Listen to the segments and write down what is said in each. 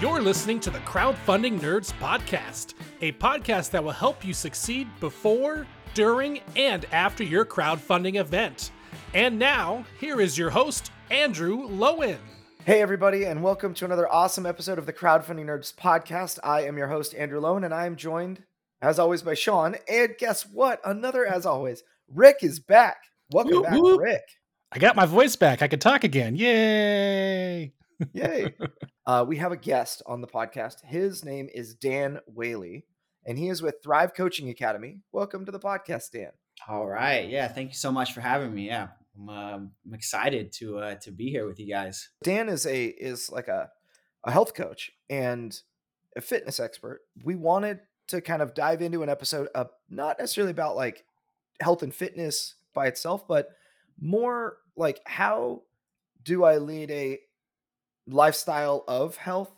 You're listening to the Crowdfunding Nerds Podcast, a podcast that will help you succeed before, during, and after your crowdfunding event. And now, here is your host, Andrew Lowen. Hey, everybody, and welcome to another awesome episode of the Crowdfunding Nerds Podcast. I am your host, Andrew Lowen, and I am joined, as always, by Sean. And guess what? Another, as always, Rick is back. Welcome Whoop, back, whoop. Rick. I got my voice back. I can talk again. Yay! Yay. uh, we have a guest on the podcast. His name is Dan Whaley, and he is with Thrive Coaching Academy. Welcome to the podcast, Dan. All right. Yeah. Thank you so much for having me. Yeah. I'm, uh, I'm excited to uh, to be here with you guys. Dan is a is like a a health coach and a fitness expert. We wanted to kind of dive into an episode of not necessarily about like health and fitness by itself, but more like how do I lead a lifestyle of health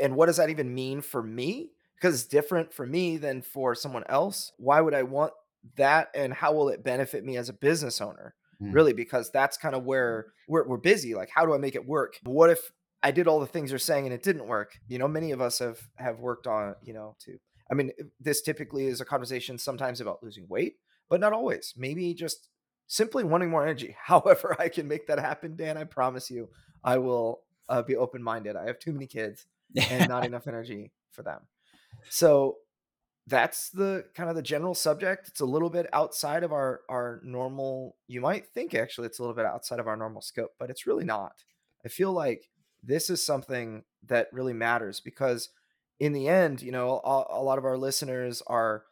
and what does that even mean for me? Because it's different for me than for someone else. Why would I want that and how will it benefit me as a business owner? Mm. Really, because that's kind of where we're, we're busy. Like, how do I make it work? What if I did all the things you're saying and it didn't work? You know, many of us have have worked on, you know, to I mean, this typically is a conversation sometimes about losing weight, but not always. Maybe just simply wanting more energy. However, I can make that happen, Dan, I promise you, I will uh, be open minded. I have too many kids and not enough energy for them. So that's the kind of the general subject. It's a little bit outside of our our normal. You might think actually it's a little bit outside of our normal scope, but it's really not. I feel like this is something that really matters because in the end, you know, a, a lot of our listeners are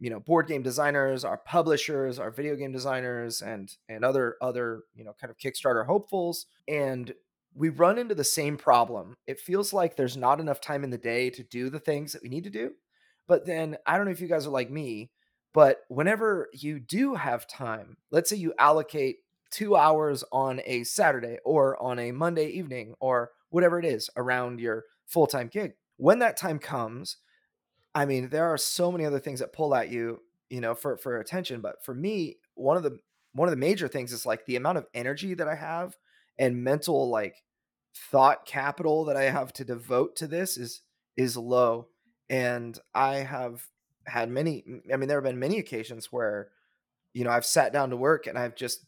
you know board game designers our publishers our video game designers and and other other you know kind of kickstarter hopefuls and we run into the same problem it feels like there's not enough time in the day to do the things that we need to do but then i don't know if you guys are like me but whenever you do have time let's say you allocate two hours on a saturday or on a monday evening or whatever it is around your full-time gig when that time comes I mean, there are so many other things that pull at you, you know, for for attention. But for me, one of the one of the major things is like the amount of energy that I have and mental like thought capital that I have to devote to this is is low. And I have had many I mean, there have been many occasions where, you know, I've sat down to work and I've just,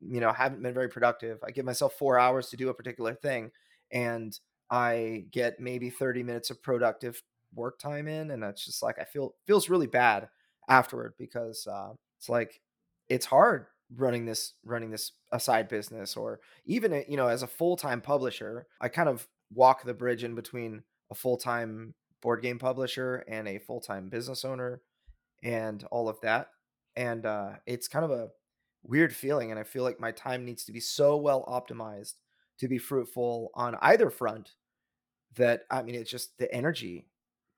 you know, haven't been very productive. I give myself four hours to do a particular thing and I get maybe 30 minutes of productive work time in and it's just like i feel feels really bad afterward because uh, it's like it's hard running this running this a side business or even you know as a full-time publisher i kind of walk the bridge in between a full-time board game publisher and a full-time business owner and all of that and uh, it's kind of a weird feeling and i feel like my time needs to be so well optimized to be fruitful on either front that i mean it's just the energy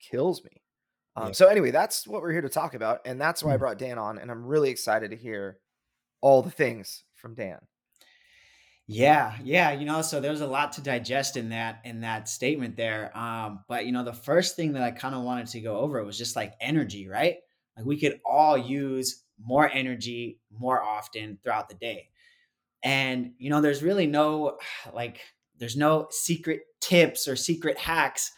kills me. Um, Yeah. So anyway, that's what we're here to talk about, and that's why I Mm. brought Dan on, and I'm really excited to hear all the things from Dan. Yeah, yeah, you know, so there's a lot to digest in that in that statement there. Um, but you know, the first thing that I kind of wanted to go over was just like energy, right? Like we could all use more energy more often throughout the day. And you know, there's really no like there's no secret tips or secret hacks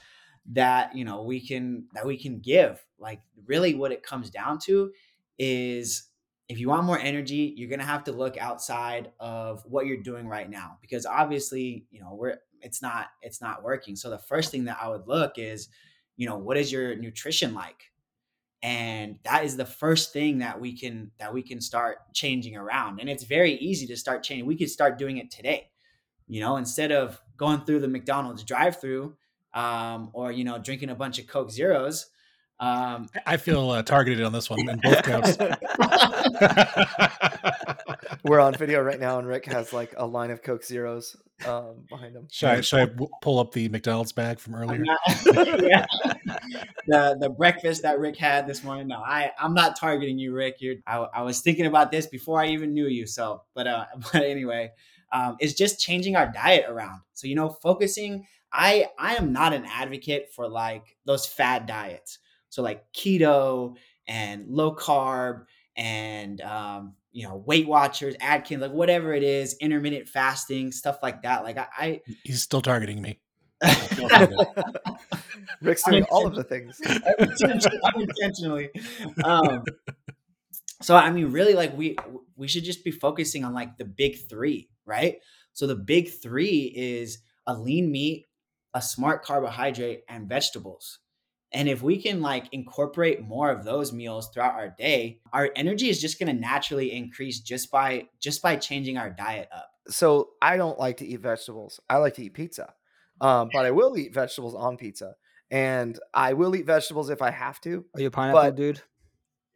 that, you know, we can that we can give. Like really what it comes down to is if you want more energy, you're gonna have to look outside of what you're doing right now because obviously, you know, we're it's not it's not working. So the first thing that I would look is, you know, what is your nutrition like? And that is the first thing that we can that we can start changing around. And it's very easy to start changing. We could start doing it today. You know, instead of going through the McDonald's drive-through um, or you know drinking a bunch of Coke Zeros. Um, I feel uh, targeted on this one in both counts. We're on video right now, and Rick has like a line of Coke Zeros um, behind him. should I, should I w- pull up the McDonald's bag from earlier? not- yeah. the the breakfast that Rick had this morning. No, I I'm not targeting you, Rick. You're I, I was thinking about this before I even knew you. So, but uh, but anyway, um, it's just changing our diet around. So you know, focusing. I I am not an advocate for like those fad diets. So like keto and low carb and um, you know Weight Watchers, Atkins, like whatever it is, intermittent fasting, stuff like that. Like I, I He's still targeting me. Rick's doing all of the things. unintentionally. Um, so I mean, really, like we we should just be focusing on like the big three, right? So the big three is a lean meat, a smart carbohydrate, and vegetables. And if we can like incorporate more of those meals throughout our day, our energy is just going to naturally increase just by just by changing our diet up. So I don't like to eat vegetables. I like to eat pizza. Um, but I will eat vegetables on pizza. And I will eat vegetables if I have to. Are you a pineapple But- dude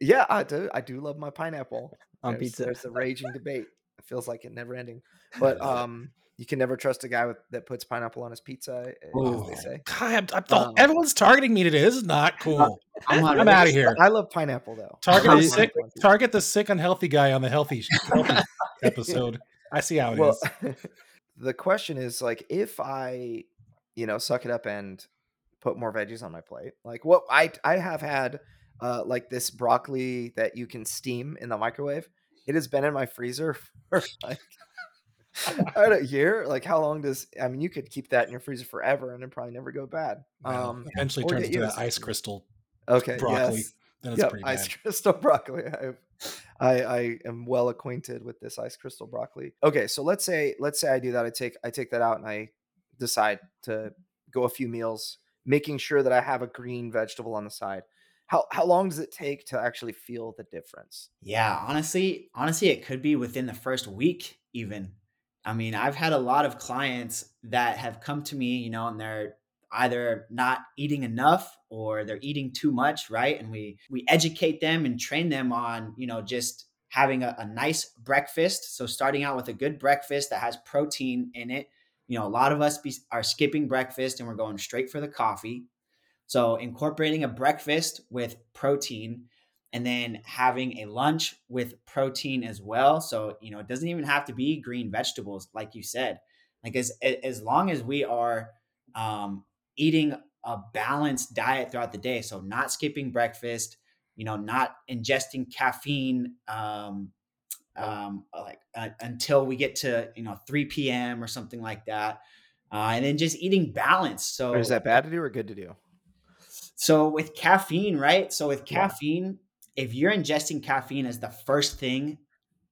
Yeah, I do. I do love my pineapple. on there's, pizza? There's a raging debate. It feels like it never ending. But um, you can never trust a guy with, that puts pineapple on his pizza, as Oh, they say. God, I'm, I'm, the- Um, everyone's targeting me today. This is not cool. I'm, on I'm a- out of here. I love pineapple though. Target the sick. pineapple on. Target the sick, unhealthy guy on the healthy, healthy episode. I see how it is. well, the question is like if I, you know, suck it up and put more veggies on my plate. Like what I I have had uh like this broccoli that you can steam in the microwave. It has been in my freezer for like I don't year. Like how long does I mean you could keep that in your freezer forever and it probably never go bad. Well, Um eventually turns into that ice crystal okay, broccoli. yes. Then it's Yep, pretty ice crystal broccoli. I, I I am well acquainted with this ice crystal broccoli. Okay, so let's say let's say I do that. I take I take that out and I decide to go a few meals, making sure that I have a green vegetable on the side. How how long does it take to actually feel the difference? Yeah, honestly, honestly, it could be within the first week, even. I mean, I've had a lot of clients that have come to me, you know, and they're either not eating enough or they're eating too much, right? And we we educate them and train them on, you know, just having a, a nice breakfast. So starting out with a good breakfast that has protein in it. You know, a lot of us be, are skipping breakfast and we're going straight for the coffee. So incorporating a breakfast with protein and then having a lunch with protein as well. So, you know, it doesn't even have to be green vegetables, like you said. Like as as long as we are um, eating a balanced diet throughout the day, so not skipping breakfast, you know, not ingesting caffeine, um, um, like uh, until we get to you know 3 p.m. or something like that, uh, and then just eating balanced. So Or is that bad to do or good to do? so with caffeine, right? So with caffeine, if you're ingesting caffeine as the first thing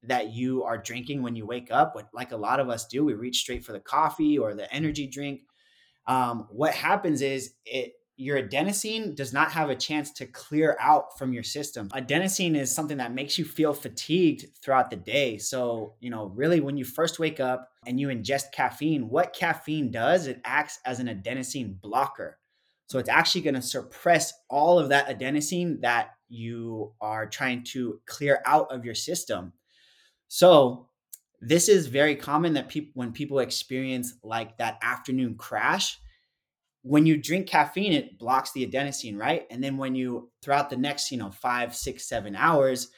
that you are drinking when you wake up, what like a lot of us do, we reach straight for the coffee or the energy drink. Um, what happens is it your adenosine does not have a chance to clear out from your system. Adenosine is something that makes you feel fatigued throughout the day. So, you know, really when you first wake up and you ingest caffeine, what caffeine does, it acts as an adenosine blocker. So it's actually going to suppress all of that adenosine that you are trying to clear out of your system. So this is very common that people when people experience like that afternoon crash, when you drink caffeine, it blocks the adenosine, right? And then when you throughout the next, you know, five, six, seven hours,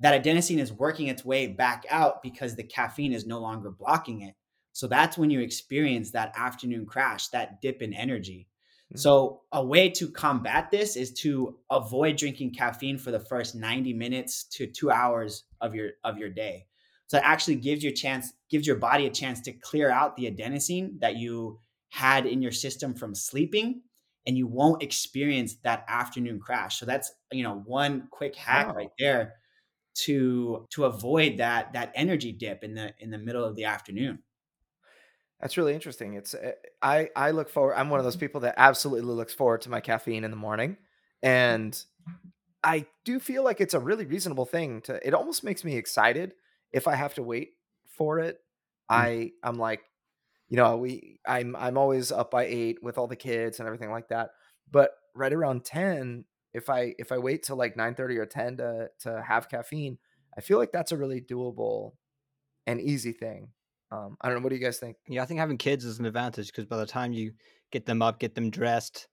that adenosine is working its way back out because the caffeine is no longer blocking it. So that's when you experience that afternoon crash, that dip in energy. Mhm. So a way to combat this is to avoid drinking caffeine for the first 90 minutes to 2 hours of your of your day. So it actually gives your chance gives your body a chance to clear out the adenosine that you had in your system from sleeping and you won't experience that afternoon crash. So that's, you know, one quick hack Wow. right there to to avoid that that energy dip in the in the middle of the afternoon. That's really interesting. It's uh, I I look forward. I'm one of those people that absolutely looks forward to my caffeine in the morning, and I do feel like it's a really reasonable thing to. It almost makes me excited if I have to wait for it. I I'm like, you know, we I'm I'm always up by eight with all the kids and everything like that. But right around ten, if I if I wait till like nine thirty or ten to to have caffeine, I feel like that's a really doable and easy thing. Um, I don't know. What do you guys think? Yeah, I think having kids is an advantage because by the time you get them up, get them dressed,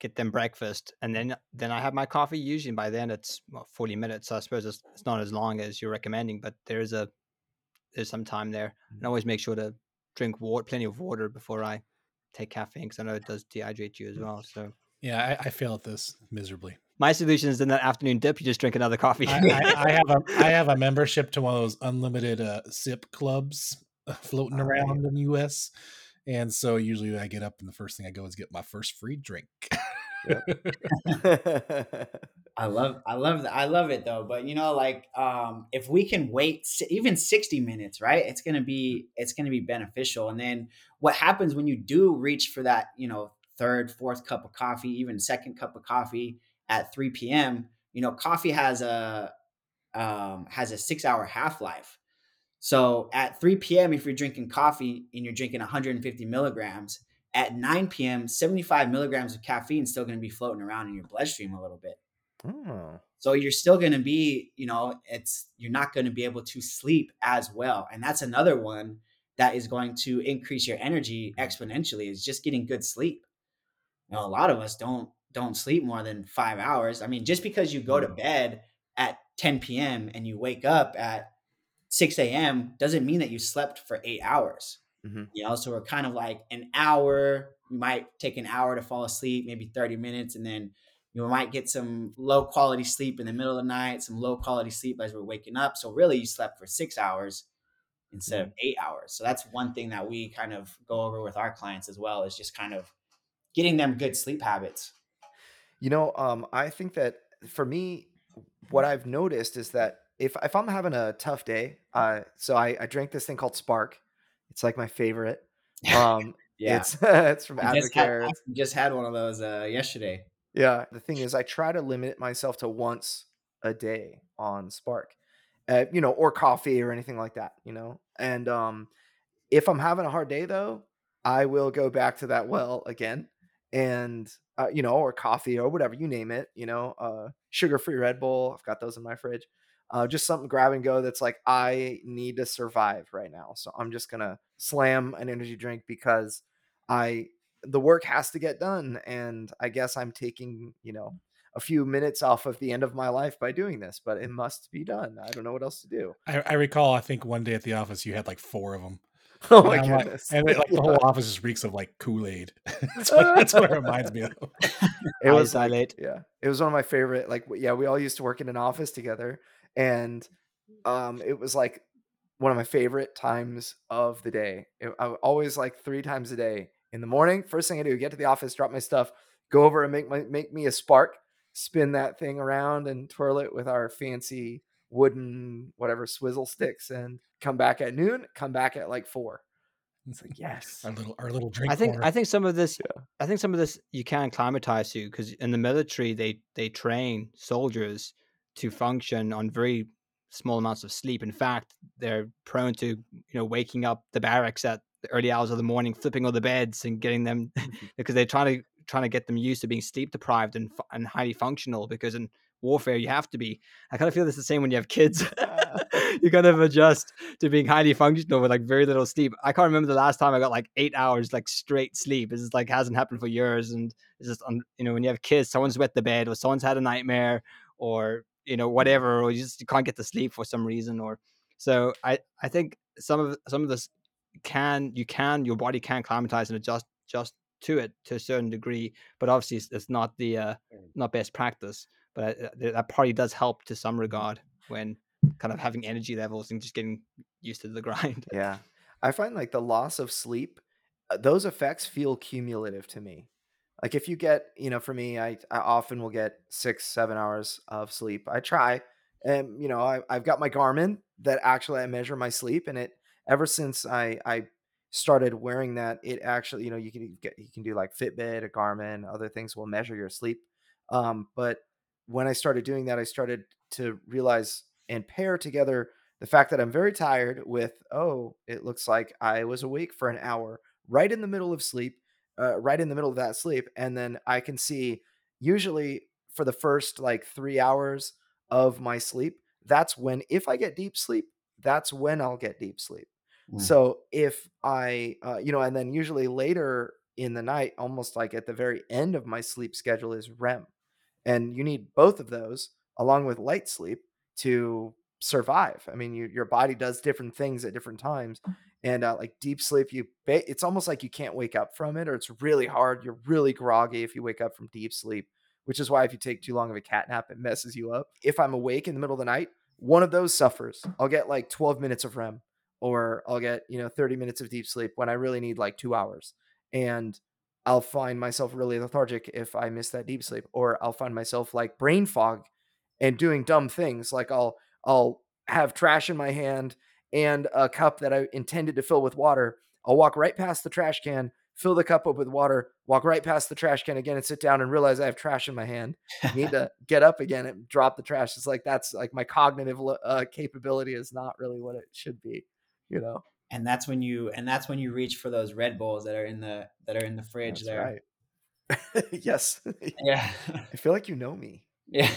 get them breakfast, and then then I have my coffee. Usually by then it's well, forty minutes. So I suppose it's, it's not as long as you're recommending, but there's a there's some time there. And I always make sure to drink water, plenty of water before I take caffeine because I know it does dehydrate you as well. So Yeah, I, I fail at this miserably. my solution is in that afternoon dip, you just drink another coffee. I, I, I have a I have a membership to one of those unlimited uh, sip clubs floating Oh, around in the U.S. And so usually I get up and the first thing I go is get my first free drink. I love, I love, that. I love it though. But you know, like, um, if we can wait even sixty minutes, right? It's gonna be, it's gonna be beneficial. And then what happens when you do reach for that, you know, third, fourth cup of coffee, even second cup of coffee at three p.m. You know, coffee has a um, has a six hour half life. So at 3 p.m., if you're drinking coffee and you're drinking 150 milligrams, at 9 p.m., 75 milligrams of caffeine is still going to be floating around in your bloodstream a little bit. Oh. So you're still going to be, you know, it's you're not going to be able to sleep as well. And that's another one that is going to increase your energy exponentially is just getting good sleep. You know, a lot of us don't don't sleep more than 5 hours. I mean, just because you go to bed at 10 p.m. and you wake up at 6 a.m. doesn't mean that you slept for eight hours. Mm-hmm. You know, so we're kind of like an hour. You might take an hour to fall asleep, maybe 30 minutes, and then you might get some low quality sleep in the middle of the night, some low quality sleep as we're waking up. So really, you slept for six hours instead mm-hmm. of eight hours. So that's one thing that we kind of go over with our clients as well is just kind of getting them good sleep habits. You know, um, I think that for me, what I've noticed is that if if I'm having a tough day, uh, so I, I drink this thing called Spark. It's like my favorite. Um, yeah, it's it's from Advocare. Just had, just had one of those uh, yesterday. Yeah, the thing is, I try to limit myself to once a day on Spark, uh, you know, or coffee or anything like that, you know. And um, if I'm having a hard day, though, I will go back to that well again, and uh, you know, or coffee or whatever you name it, you know, uh, sugar-free Red Bull. I've got those in my fridge uh, just something grab and go that's like I need to survive right now. So I'm just gonna slam an energy drink because I the work has to get done, and I guess I'm taking you know a few minutes off of the end of my life by doing this, but it must be done. I don't know what else to do. I, I recall, I think one day at the office you had like four of them. Oh my and goodness! Like, and it, like the whole office just reeks of like Kool Aid. that's, what, that's what it reminds me of. It was like, yeah, it was one of my favorite. Like, yeah, we all used to work in an office together, and um, it was like one of my favorite times of the day. It, I always like three times a day in the morning. First thing I do, get to the office, drop my stuff, go over and make my make me a spark, spin that thing around and twirl it with our fancy wooden whatever swizzle sticks, and come back at noon. Come back at like four. It's like yes, our little our little drink. I think corner. I think some of this yeah. I think some of this you can acclimatize to because in the military they they train soldiers to function on very small amounts of sleep. In fact, they're prone to you know waking up the barracks at the early hours of the morning, flipping all the beds and getting them mm-hmm. because they're trying to trying to get them used to being sleep deprived and and highly functional. Because in warfare, you have to be. I kind of feel this the same when you have kids. you kind of adjust to being highly functional with like very little sleep. I can't remember the last time I got like eight hours like straight sleep. It's just like hasn't happened for years, and it's just you know when you have kids, someone's wet the bed or someone's had a nightmare or you know whatever or you just you can't get to sleep for some reason or so i i think some of some of this can you can your body can climatize and adjust just to it to a certain degree but obviously it's, it's not the uh not best practice but uh, that probably does help to some regard when kind of having energy levels and just getting used to the grind. Yeah i find like the loss of sleep uh, those effects feel cumulative to me like if you get, you know, for me, I, I often will get six, seven hours of sleep. I try, and you know, I, I've got my Garmin that actually I measure my sleep, and it ever since I I started wearing that, it actually, you know, you can get you can do like Fitbit, a Garmin, other things will measure your sleep. Um, but when I started doing that, I started to realize and pair together the fact that I'm very tired with, oh, it looks like I was awake for an hour right in the middle of sleep uh, right in the middle of that sleep, and then I can see usually for the first like three hours of my sleep. That's when, if I get deep sleep, that's when I'll get deep sleep. Mm. So if I, uh, you know, and then usually later in the night, almost like at the very end of my sleep schedule is REM. And you need both of those along with light sleep to survive. I mean, you, your body does different things at different times and uh, like deep sleep you it's almost like you can't wake up from it or it's really hard you're really groggy if you wake up from deep sleep which is why if you take too long of a cat nap it messes you up if i'm awake in the middle of the night one of those suffers i'll get like 12 minutes of rem or I'll get, you know, 30 minutes of deep sleep when I really need like 2 hours. And I'll find myself really lethargic if I miss that deep sleep or I'll find myself like brain fog and doing dumb things like I'll I'll have trash in my hand and a cup that I intended to fill with water. I'll walk right past the trash can, fill the cup up with water, walk right past the trash can again and sit down and realize I have trash in my hand. I Need to get up again and drop the trash. It's like that's like my cognitive uh, capability is not really what it should be, you know. And that's when you and that's when you reach for those Red Bulls that are in the that are in the fridge that's there. Right. yes. Yeah. I feel like you know me. Yeah.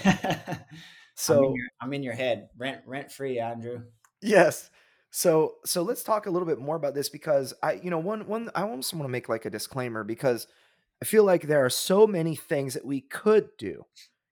So I'm in, your, I'm in your head, rent rent free, Andrew. Yes. So so let's talk a little bit more about this because I you know one one I almost want to make like a disclaimer because I feel like there are so many things that we could do.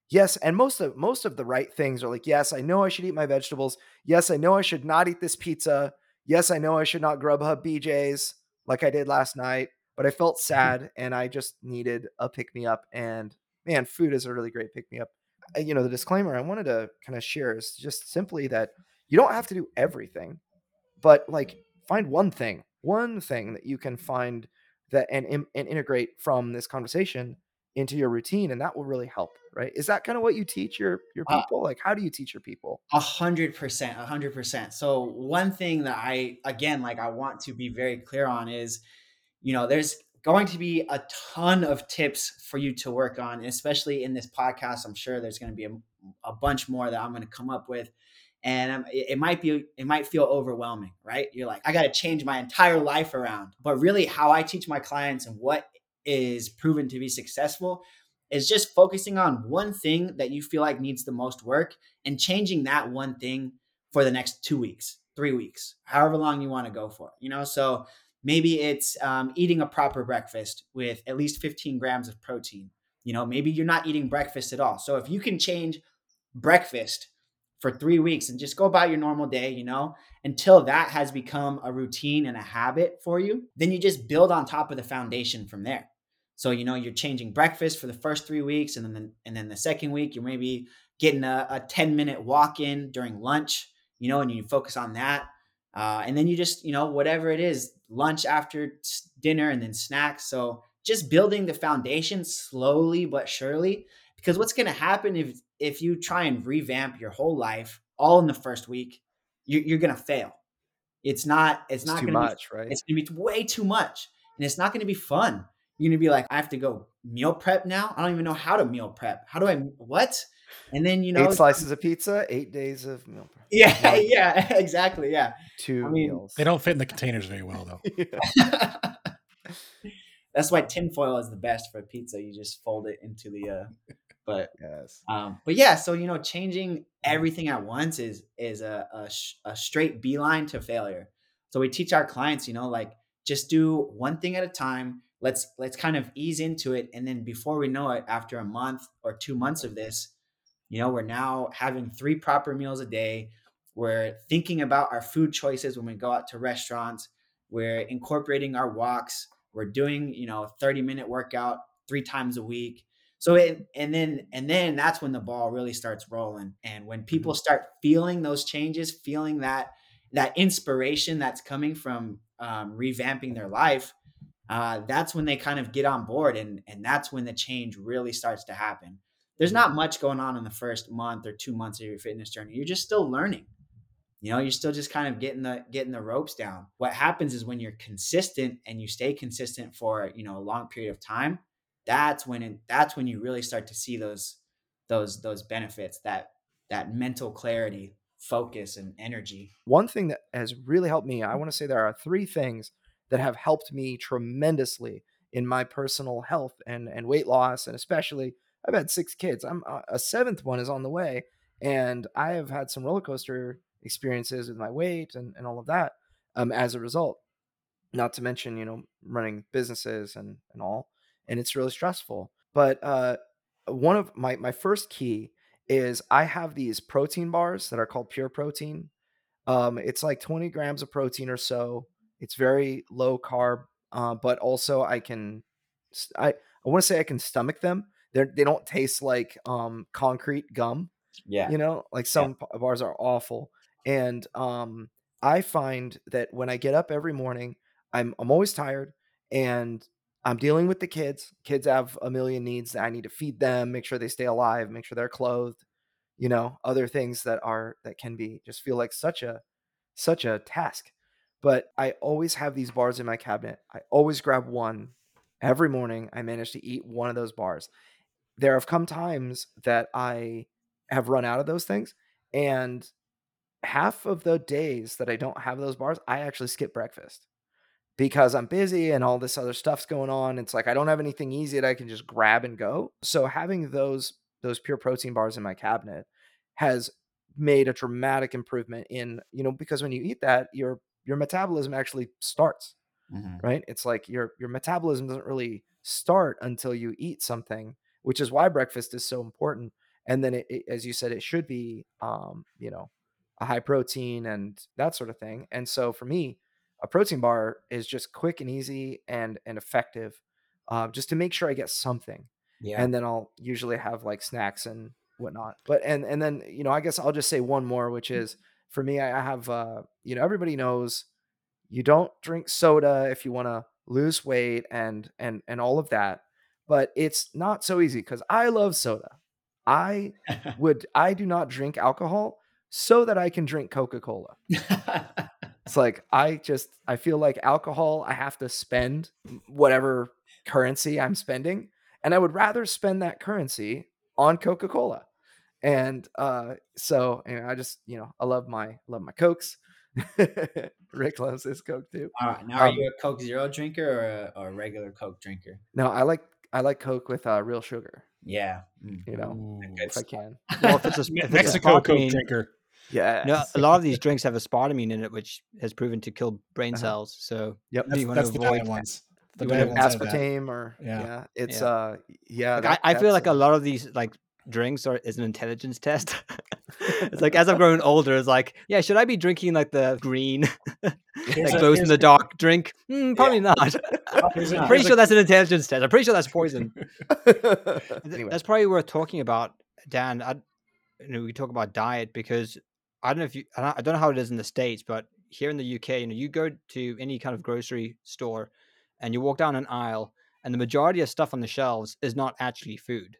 Yes, and most of most of the right things are like yes, I know I should eat my vegetables. Yes, I know I should not eat this pizza. Yes, I know I should not Grubhub BJ's like I did last night, but I felt mm-hmm. sad and I just needed a pick me up and man, food is a really great pick me up. You know, the disclaimer I wanted to kind of share is just simply that you don't have to do everything but like find one thing, one thing that you can find that and and integrate from this conversation into your routine and that will really help right? Is that kind of what you teach your your uh people? Uh, like how do you teach your people? A hundred percent a hundred percent. So one thing that i again like i want to be very clear on is you know there's going to be a ton of tips for you to work on especially in this podcast. I'm sure there's going to be a, a bunch more that i'm going to come up with. And it might be it might feel overwhelming right? You're like i got to change my entire life around. But really how i teach my clients and what is proven to be successful is just focusing on one thing that you feel like needs the most work and changing that one thing for the next two weeks three weeks however long you want to go for you know? So maybe it's um, eating a proper breakfast with at least 15 grams of protein you know maybe you're not eating breakfast at all so if you can change breakfast for three weeks and just go about your normal day, you know, until that has become a routine and a habit for you. Then you just build on top of the foundation from there. So, you know, you're changing breakfast for the first three weeks. And then, the, and then the second week, you're maybe getting a, a 10 minute walk in during lunch, you know, and you focus on that. Uh, and then you just, you know, whatever it is, lunch after dinner and then snacks. So just building the foundation slowly but surely. Because what's going to happen if if you try and revamp your whole life all in the first week, you're, you're going to fail. It's not. It's, it's not too much, be, right? It's going to be way too much, and it's not going to be fun. You're going to be like, I have to go meal prep now. I don't even know how to meal prep. How do I what? And then you know, eight slices of pizza, eight days of meal prep. Yeah, yeah, exactly. Yeah, two I mean, meals. They don't fit in the containers very well, though. That's why tinfoil is the best for pizza. You just fold it into the uh, but yes. Um, but yeah, so you know, changing everything at once is is a, a, a straight beeline to failure. So we teach our clients, you know, like just do one thing at a time. Let's let's kind of ease into it, and then before we know it, after a month or two months of this, you know, we're now having three proper meals a day. We're thinking about our food choices when we go out to restaurants. We're incorporating our walks. We're doing, you know, a 30 minute workout three times a week so it, and then and then that's when the ball really starts rolling. And when people mm-hmm. start feeling those changes, feeling that that inspiration that's coming from um, revamping their life, uh, that's when they kind of get on board, and and that's when the change really starts to happen. There's not mm-hmm. much going on in the first month or two months of your fitness journey. You're just still learning. You know, you're still just kind of getting the getting the ropes down. What happens is when you're consistent and you stay consistent for you know a long period of time, that's when it, that's when you really start to see those those those benefits that that mental clarity focus and energy one thing that has really helped me i want to say there are three things that have helped me tremendously in my personal health and and weight loss and especially i've had six kids i'm uh, a seventh one is on the way and i have had some roller coaster experiences with my weight and, and all of that um, as a result not to mention you know running businesses and and all and it's really stressful. But uh, one of my my first key is I have these protein bars that are called Pure Protein. Um, it's like 20 grams of protein or so. It's very low carb, uh, but also I can I I want to say I can stomach them. They they don't taste like um, concrete gum. Yeah, you know, like some yeah. bars are awful, and um, I find that when I get up every morning, I'm I'm always tired and I'm dealing with the kids. Kids have a million needs. That I need to feed them, make sure they stay alive, make sure they're clothed, you know, other things that are that can be just feel like such a such a task. But I always have these bars in my cabinet. I always grab one every morning. I manage to eat one of those bars. There have come times that I have run out of those things and half of the days that I don't have those bars, I actually skip breakfast because I'm busy and all this other stuff's going on. It's like I don't have anything easy that I can just grab and go. So having those those pure protein bars in my cabinet has made a dramatic improvement in, you know, because when you eat that, your your metabolism actually starts. Mm-hmm. Right? It's like your your metabolism doesn't really start until you eat something, which is why breakfast is so important. And then it, it, as you said, it should be um, you know, a high protein and that sort of thing. And so for me, a protein bar is just quick and easy and and effective, uh, just to make sure I get something. Yeah. And then I'll usually have like snacks and whatnot. But and and then you know I guess I'll just say one more, which mm. is for me I have uh, you know everybody knows you don't drink soda if you want to lose weight and and and all of that but it's not so easy because i love soda i would i do not drink alcohol so that I can drink Coca Cola. it's like I just I feel like alcohol I have to spend whatever currency I'm spending, and I would rather spend that currency on Coca Cola. And uh, so know, I just you know I love my love my cokes. Rick loves his Coke too. All right, now are um, you a Coke Zero drinker or a, or a regular Coke drinker? No, I like I like Coke with uh, real sugar. Yeah, you know, Ooh, if I can. Well, if it's a, if Mexico it's a Coke drinker, yeah. You know, a lot of these drinks have aspartame in it, which has proven to kill brain uh-huh. cells. So yep, that's, you want to avoid the ones. The aspartame or yeah, yeah it's yeah. uh yeah. Like that, I, I feel like a lot of these like drinks are is an intelligence test. it's like as I'm growing older, it's like, yeah, should I be drinking like the green, like glows in the dark drink? Mm, probably yeah. not. I'm pretty sure that's an intelligence test. I'm pretty sure that's poison. anyway. That's probably worth talking about, Dan. I, you know, we talk about diet because I don't know if you, I don't know how it is in the States, but here in the UK, you know, you go to any kind of grocery store and you walk down an aisle and the majority of stuff on the shelves is not actually food.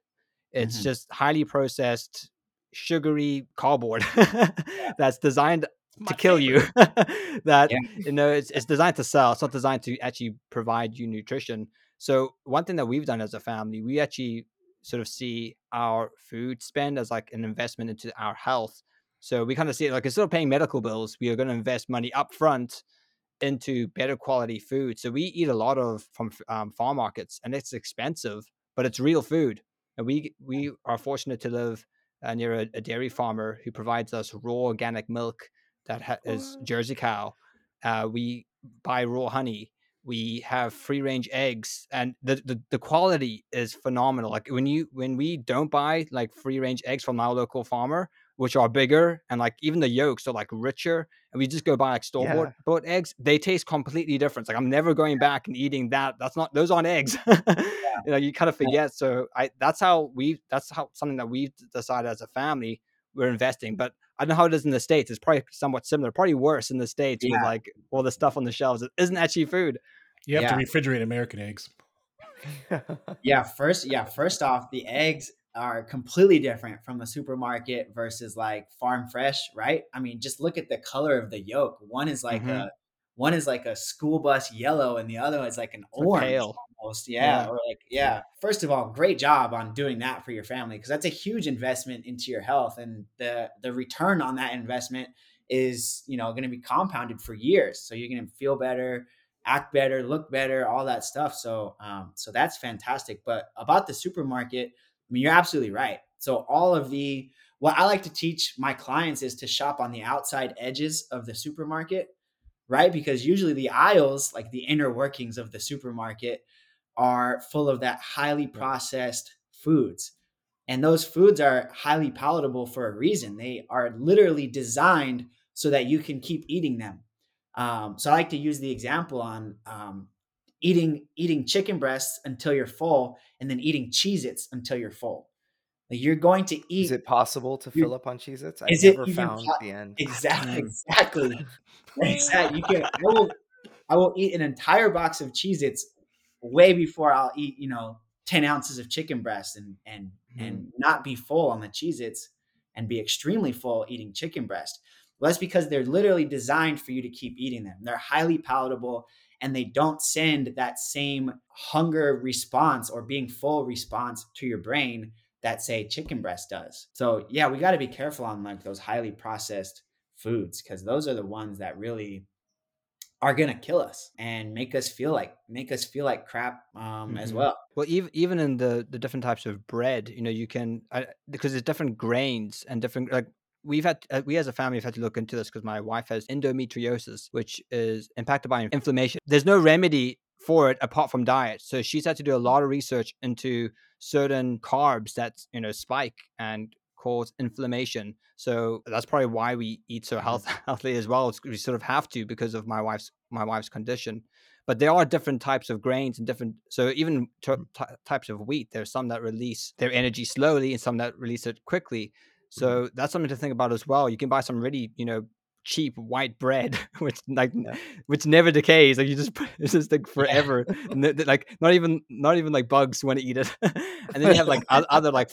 It's mm-hmm. just highly processed, sugary cardboard that's designed to kill you. that yeah. you know, it's it's designed to sell. It's not designed to actually provide you nutrition. So one thing that we've done as a family, we actually sort of see our food spend as like an investment into our health. So we kind of see it like instead of paying medical bills, we are going to invest money up front into better quality food. So we eat a lot of from um, farm markets, and it's expensive, but it's real food. And we we are fortunate to live uh, near a, a, dairy farmer who provides us raw organic milk that ha- is Jersey cow. Uh, we buy raw honey we have free range eggs and the, the, the quality is phenomenal like when you when we don't buy like free range eggs from our local farmer which are bigger and like even the yolks are like richer and we just go buy like store bought, yeah. bought eggs they taste completely different like i'm never going back and eating that that's not those aren't eggs yeah. you know you kind of forget so i that's how we that's how something that we've decided as a family we're investing but I don't know how it is in the states. It's probably somewhat similar, probably worse in the states yeah. with like all the stuff on the shelves that isn't actually food. You have yeah. to refrigerate American eggs. yeah, first, yeah, first off, the eggs are completely different from the supermarket versus like farm fresh, right? I mean, just look at the color of the yolk. One is like mm-hmm. a one is like a school bus yellow, and the other one is like an orange pale. almost. Yeah, yeah, or like yeah. First of all, great job on doing that for your family because that's a huge investment into your health, and the the return on that investment is you know going to be compounded for years. So you're going to feel better act better, look better, all that stuff. So, um, so that's fantastic. But about the supermarket, I mean, you're absolutely right. So all of the what I like to teach my clients is to shop on the outside edges of the supermarket, right? Because usually the aisles, like the inner workings of the supermarket, are full of that highly processed foods. And those foods are highly palatable for a reason. They are literally designed so that you can keep eating them. Um, so I like to use the example on um, eating eating chicken breasts until you're full, and then eating Cheez-Its until you're full. Like you're going to eat. Is it possible to fill up on Cheez Its? I've it never found po- the end. Exactly. Exactly. exactly. You can. I will. I will eat an entire box of Cheez Its way before I'll eat. You know, ten ounces of chicken breast and and and mm-hmm. not be full on the Cheez Its and be extremely full eating chicken breast. Well, that's because they're literally designed for you to keep eating them. They're highly palatable and they don't send that same hunger response or being full response to your brain that say chicken breast does. So yeah, we got to be careful on like those highly processed foods because those are the ones that really are gonna kill us and make us feel like make us feel like crap um, as Mhm. well. Well, even even in the the different types of bread, you know, you can I, because there's different grains and different like we've had uh, we as a family have had to look into this because my wife has endometriosis, which is impacted by inflammation. There's no remedy for it apart from diet, so she's had to do a mm. lot of research into certain carbs that you know spike and cause inflammation. So that's probably why we eat so mm-hmm. health, healthily as well. It's, we sort of have to because of my wife's my wife's condition but there are different types of grains and different so even t- mm. t- types of wheat there's some that release their energy slowly and some that release it quickly mm-hmm. so that's something to think about as well you can buy some really you know cheap white bread which like Yeah. which never decays like you just put it's just like forever th- like not even not even like bugs want to eat it and then you have like other like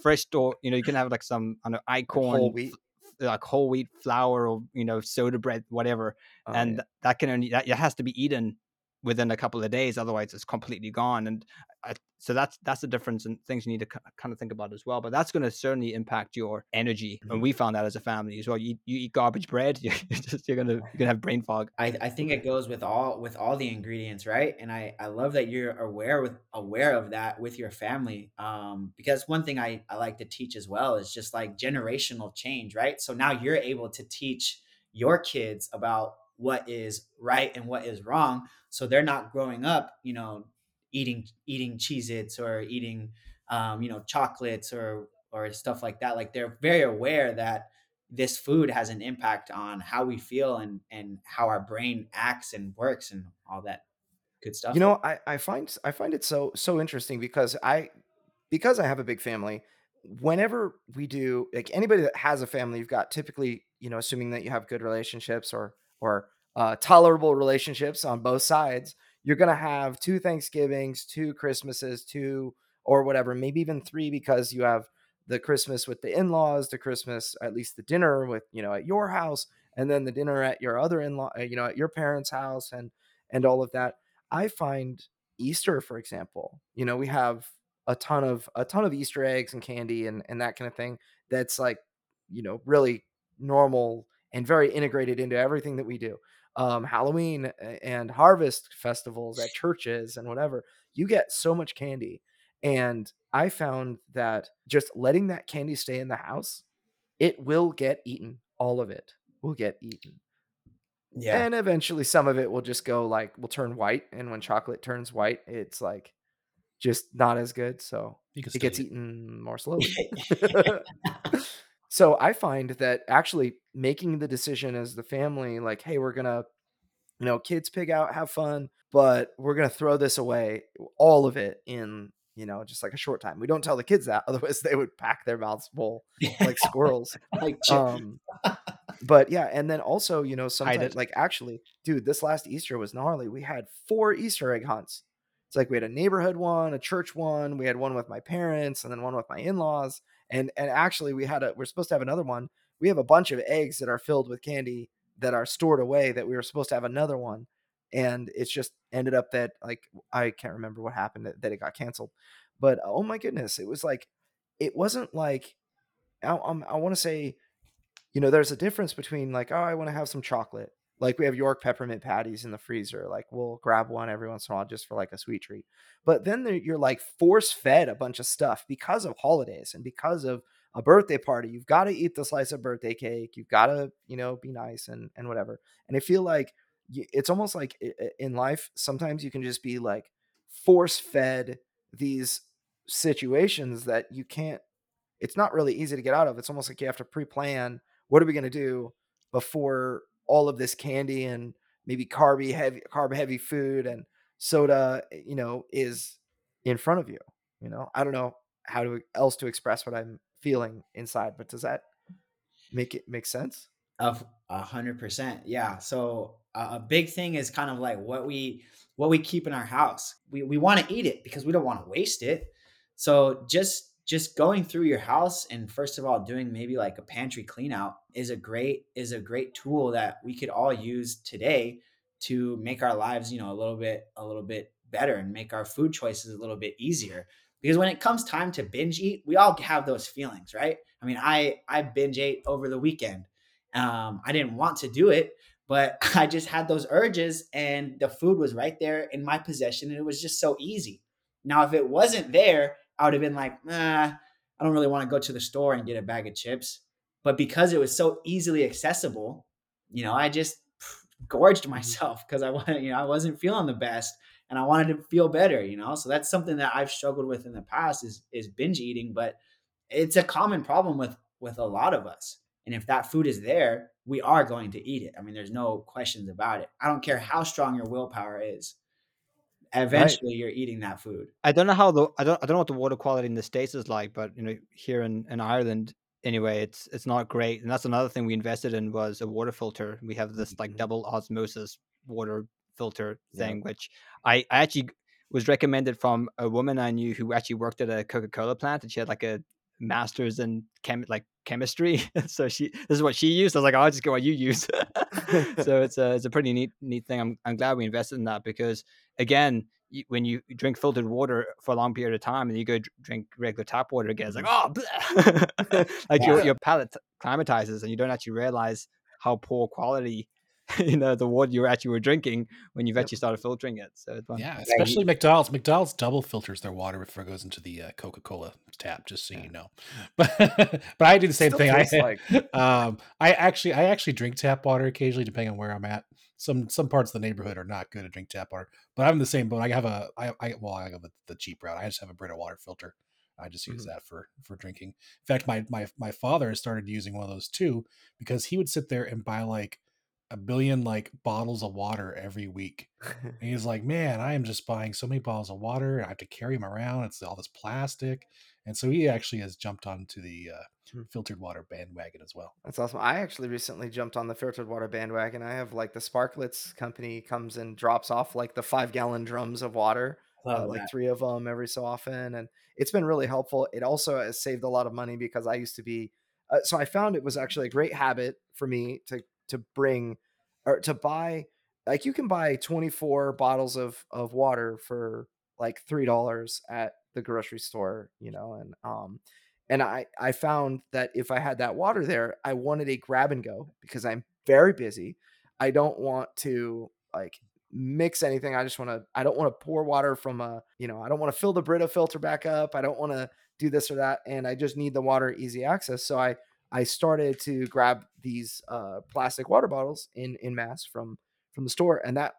fresh store you know you can have like some I don't know einkorn whole wheat. like whole wheat flour or you know soda bread whatever Oh, and yeah. that can only that it has to be eaten within a couple of days otherwise it's completely gone and I, so that's that's the difference and things you need to kind of think about as well but that's going to certainly impact your energy Mm-hmm. and we found that as a family as well you, you eat garbage bread you're just you're gonna you're gonna have brain fog I, I think it goes with all with all the ingredients, right? And I, I love that you're aware with aware of that with your family. Um, because one thing I, I like to teach as well is just like generational change, right? So now you're able to teach your kids about what is right and what is wrong. So they're not growing up, you know, eating eating Cheez Its or eating um, you know, chocolates or or stuff like that. Like they're very aware that this food has an impact on how we feel and and how our brain acts and works and all that good stuff. You know, I, I find I find it so so interesting because I because I have a big family. Whenever we do like anybody that has a family, you've got typically you know assuming that you have good relationships or or uh, tolerable relationships on both sides, you're gonna have two Thanksgivings, two Christmases, two or whatever, maybe even three because you have the Christmas with the in-laws, the Christmas at least the dinner with you know at your house, and then the dinner at your other in-law, uh, you know at your parents' house, and and all of that. I find Easter, for example, you know, we have a ton of a ton of Easter eggs and candy and and that kind of thing. That's like, you know, really normal and very integrated into everything that we do. Um, Halloween and harvest festivals at churches and whatever. You get so much candy, and I found that just letting that candy stay in the house, it will get eaten. All of it will get eaten. yeah. And eventually some of it will just go like will turn white. And when chocolate turns white, it's like just not as good. So it gets eat eaten more slowly. so I find that actually making the decision as the family, like, hey, we're gonna, you know, kids pig out, have fun, but we're gonna throw this away, all of it in, you know, just like a short time. We don't tell the kids that, otherwise they would pack their mouths full like squirrels. like. Um, but yeah, and then also, you know, sometimes like actually, dude, this last Easter was gnarly. We had four Easter egg hunts. It's like we had a neighborhood one, a church one, we had one with my parents, and then one with my in-laws. And and actually we had a we're supposed to have another one. We have a bunch of eggs that are filled with candy that are stored away that we were supposed to have another one. And it's just ended up that like I can't remember what happened that, that it got canceled. But oh my goodness, it was like it wasn't like I, I want to say you know, there's a difference between like, oh, I want to have some chocolate. Like we have York peppermint patties in the freezer. Like we'll grab one every once in a while just for like a sweet treat. But then you're like force fed a bunch of stuff because of holidays and because of a birthday party. You've got to eat the slice of birthday cake. You've got to, you know, be nice and and whatever. And I feel like it's almost like in life sometimes you can just be like force fed these situations that you can't it's not really easy to get out of. It's almost like you have to pre-plan what are we going to do before all of this candy and maybe carby heavy carb heavy food and soda, eh, you know, is in front of you. You know, I don't know. how to else to express what I'm feeling inside. But does that make it make sense? Of a hundred percent, yeah. So uh, a big thing is kind of like what we what we keep in our house. We we want to eat it because we don't want to waste it. So just just going through your house and first of all doing maybe like a pantry clean out is a great is a great tool that we could all use today to make our lives you know a little bit a little bit better and make our food choices a little bit easier. Because when it comes time to binge eat we all have those feelings right? I mean i i binge ate over the weekend. Um, i didn't want to do it but i just had those urges and the food was right there in my possession and it was just so easy. Now if it wasn't there I would have been like, nah, I don't really want to go to the store and get a bag of chips. But because it was so easily accessible, you know, I just gorged mm-hmm. myself because I wanted, you know, I wasn't feeling the best and I wanted to feel better, you know. So that's something that I've struggled with in the past is is binge eating, but it's a common problem with with a lot of us. And if that food is there, we are going to eat it. I mean, there's no questions about it. I don't care how strong your willpower is eventually right. you're eating that food. I don't know how the I don't I don't know what the water quality in the states is like, but you know here in, in Ireland anyway, it's it's not great. And that's another thing we invested in was a water filter. We have this like mm-hmm. double osmosis water filter thing, yeah. which I, I actually was recommended from a woman I knew who actually worked at a Coca Cola plant, and she had like a master's in chem like chemistry. so she this is what she used. I was like, oh, I'll just get what you use. so it's a it's a pretty neat neat thing. I'm I'm glad we invested in that because again, when you drink filtered water for a long period of time and you go drink regular tap water again, it's like mm-hmm. oh, like yeah. your your palate climatizes and you don't actually realize how poor quality you know the water you actually were drinking when you've actually started filtering it. So yeah, especially McDonald's. McDonald's double filters their water before it goes into the uh, Coca Cola tap. Just so you know, but but I do the same thing. I like. um I actually I actually drink tap water occasionally, depending on where I'm at. Some some parts of the neighborhood are not good to drink tap water, but I'm the same boat. I have a I, I well I have a, the cheap route. I just have a Brita water filter. I just use mm-hmm. that for for drinking. In fact, my my my father has started using one of those too because he would sit there and buy like a billion like bottles of water every week. and he's like, man, I am just buying so many bottles of water. I have to carry them around. It's all this plastic. And so he actually has jumped onto the uh, hmm. filtered water bandwagon as well. That's awesome. I actually recently jumped on the filtered water bandwagon. I have like the Sparklets company comes and drops off like the five gallon drums of water, uh, like three of them every so often. And it's been really helpful. It also has saved a lot of money because I used to be, uh, so I found it was actually a great habit for me to to bring or to buy like you can buy 24 bottles of of water for like three dollars at the grocery store you know and um and i i found that if i had that water there i wanted a grab and go because i'm very busy. I don't want to like mix anything. I just want to i don't want to pour water from a you know i don't want to fill the brita filter back up. I don't want to do this or that and i just need the water easy access. So i I started to grab these uh, plastic water bottles in in mass from from the store, and that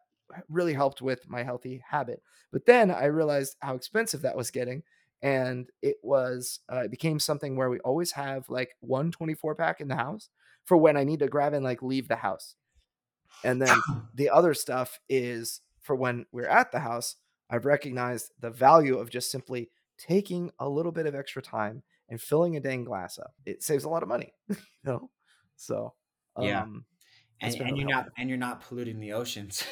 really helped with my healthy habit. But then I realized how expensive that was getting, and it was uh, it became something where we always have like one 24 pack in the house for when I need to grab and like leave the house, and then the other stuff is for when we're at the house. I've recognized the value of just simply taking a little bit of extra time and filling a dang glass up. It saves a lot of money, you know. So um, yeah, and, and you're not and you're not polluting the oceans.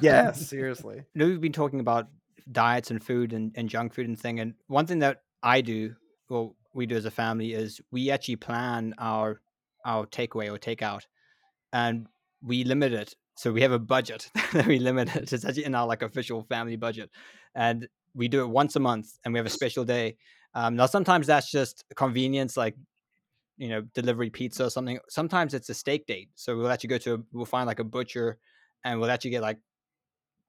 yeah, seriously. You know, we've been talking about diets and food and, and junk food and thing, and one thing that I do, well, we do as a family, is we actually plan our our takeaway or takeout, and we limit it. So we have a budget that we limit it. It's actually in our like official family budget, and we do it once a month, and we have a special day um, now, sometimes that's just convenience, like you know, delivery pizza or something. Sometimes it's a steak date, so we'll actually go to a, we'll find like a butcher, and we'll actually get like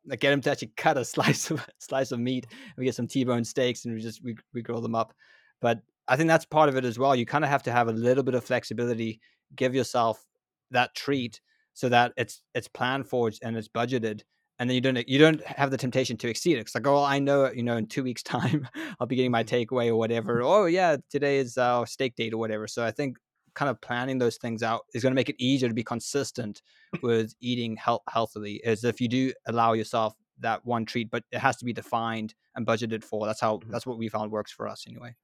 like get him to actually cut a slice of slice of meat. We get some T-bone steaks, and we just we we grill them up. But I think that's part of it as well. You kind of have to have a little bit of flexibility. Give yourself that treat so that it's it's planned for and it's budgeted and then you don't you don't have the temptation to exceed it. It's like, oh, I know, you know, in two weeks' time, I'll be getting my mm-hmm. takeaway or whatever. Oh, yeah, today is our steak date or whatever. So I think kind of planning those things out is going to make it easier to be consistent with eating health healthily. As if you do allow yourself that one treat, but it has to be defined and budgeted for. That's how mm-hmm. that's what we found works for us anyway.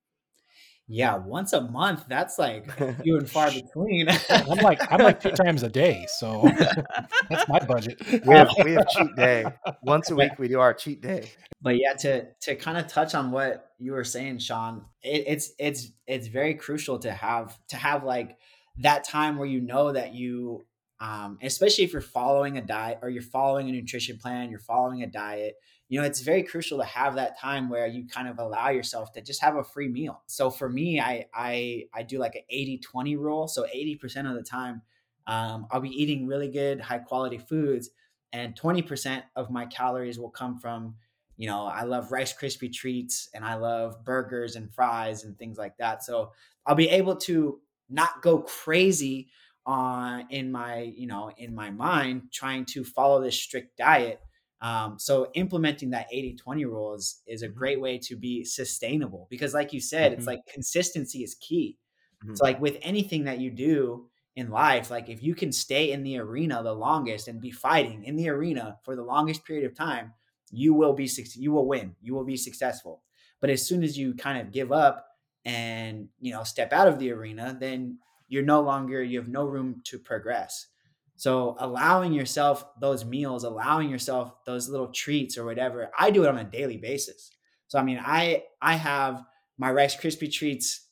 Yeah, once a month, that's like few and far between. I'm like I'm like two times a day, so that's my budget. we have we have cheat day once a week. We do our cheat day. But yeah, to to kind of touch on what you were saying, Sean, it, it's it's it's very crucial to have to have like that time where you know that you, um, especially if you're following a diet or you're following a nutrition plan, you're following a diet, you know it's very crucial to have that time where you kind of allow yourself to just have a free meal. So for me i i i do like an 80 20 rule. So 80% of the time um, i'll be eating really good high quality foods and 20% of my calories will come from you know i love Rice Krispie treats and i love burgers and fries and things like that. So i'll be able to not go crazy on in my you know in my mind trying to follow this strict diet um, so implementing that 80 20 rule is, is a mm-hmm. great way to be sustainable because, like you said, mm-hmm. it's like consistency is key. Mm-hmm. It's like with anything that you do in life, like if you can stay in the arena the longest and be fighting in the arena for the longest period of time, you will be you will win. You will be successful. But as soon as you kind of give up and you know step out of the arena, then you're no longer you have no room to progress. So allowing yourself those meals, allowing yourself those little treats or whatever, I do it on a daily basis. So I mean, I I have my Rice Krispie treats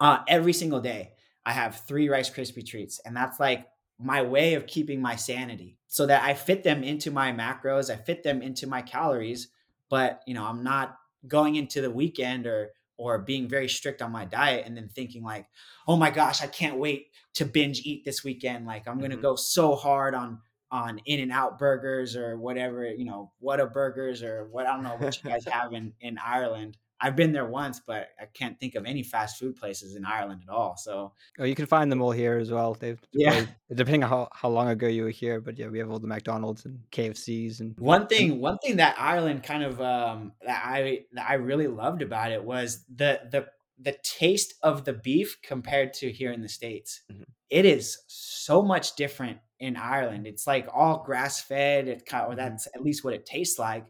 uh, every single day. I have three Rice Krispie treats, and that's like my way of keeping my sanity, so that I fit them into my macros, I fit them into my calories, but you know, I'm not going into the weekend or or being very strict on my diet and then thinking like, oh my gosh, I can't wait to binge eat this weekend. Like I'm gonna mm-hmm. go so hard on on In-N-Out burgers or whatever, you know, Whataburgers or what I don't know what you guys have in, in Ireland. I've been there once, but I can't think of any fast food places in Ireland at all. So, oh, you can find them all here as well. They've yeah, depending on how, how long ago you were here, but yeah, we have all the McDonald's and KFCs and one thing. One thing that Ireland kind of um, that I that I really loved about it was the the the taste of the beef compared to here in the states. Mm-hmm. It is so much different in Ireland. It's like all grass fed. It kind of, or mm-hmm. that's at least what it tastes like.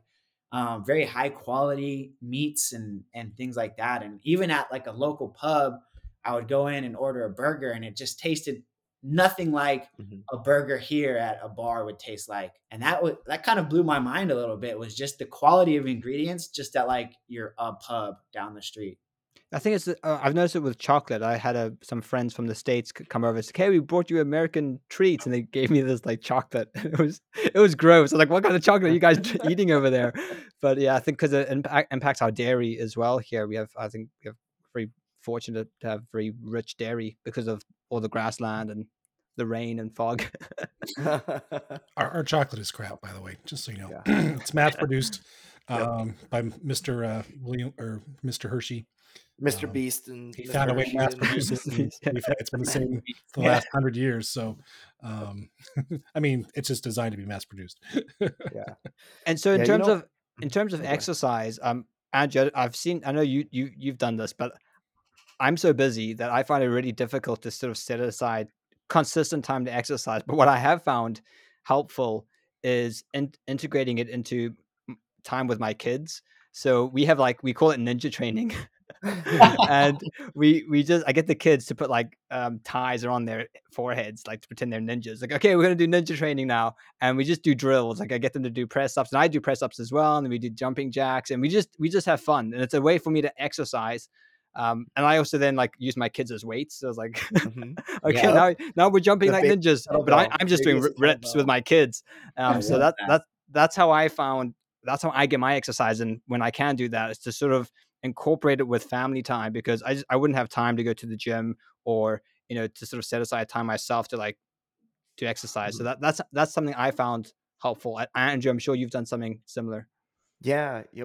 Um, very high quality meats and and things like that. And even at like a local pub, I would go in and order a burger, and it just tasted nothing like mm-hmm. a burger here at a bar would taste like. And that would that kind of blew my mind a little bit. Was just the quality of ingredients, just at like your a pub down the street. I think it's. Uh, I've noticed it with chocolate. I had a, some friends from the states come over and say, "Hey, we brought you American treats," and they gave me this like chocolate. It was it was gross. I was like, "What kind of chocolate are you guys eating over there?" But yeah, I think because it impact, impacts our dairy as well. Here we have, I think, we have very fortunate to have very rich dairy because of all the grassland and the rain and fog. our, our, chocolate is crap, by the way. Just so you know, yeah. it's mass produced um, yep. by Mr. Uh, William or Mr. Hershey. Mr. Um, Beast and he found a way to mass produce it. it's been the same for the last hundred years. So, um, I mean, it's just designed to be mass produced. yeah. And so, in yeah, terms you know, of in terms of exercise, um, Andrew, I've seen. I know you you you've done this, but I'm so busy that I find it really difficult to sort of set aside consistent time to exercise. But what I have found helpful is in, integrating it into time with my kids. So we have like we call it ninja training. and we we just I get the kids to put like um, ties around their foreheads, like to pretend they're ninjas. Like, okay, we're gonna do ninja training now, and we just do drills. Like, I get them to do press ups, and I do press ups as well, and we do jumping jacks, and we just we just have fun, and it's a way for me to exercise. Um, and I also then like use my kids as weights. So I was like, mm-hmm. okay, yeah. now now we're jumping the like ninjas, but I, am just doing reps with my kids. Um, so that that that's how I found that's how I get my exercise, and when I can do that, is to sort of incorporate it with family time because I just, I wouldn't have time to go to the gym or you know to sort of set aside time myself to like to exercise. Mm-hmm. So that that's that's something I found helpful. I, Andrew, I'm sure you've done something similar. Yeah, yeah.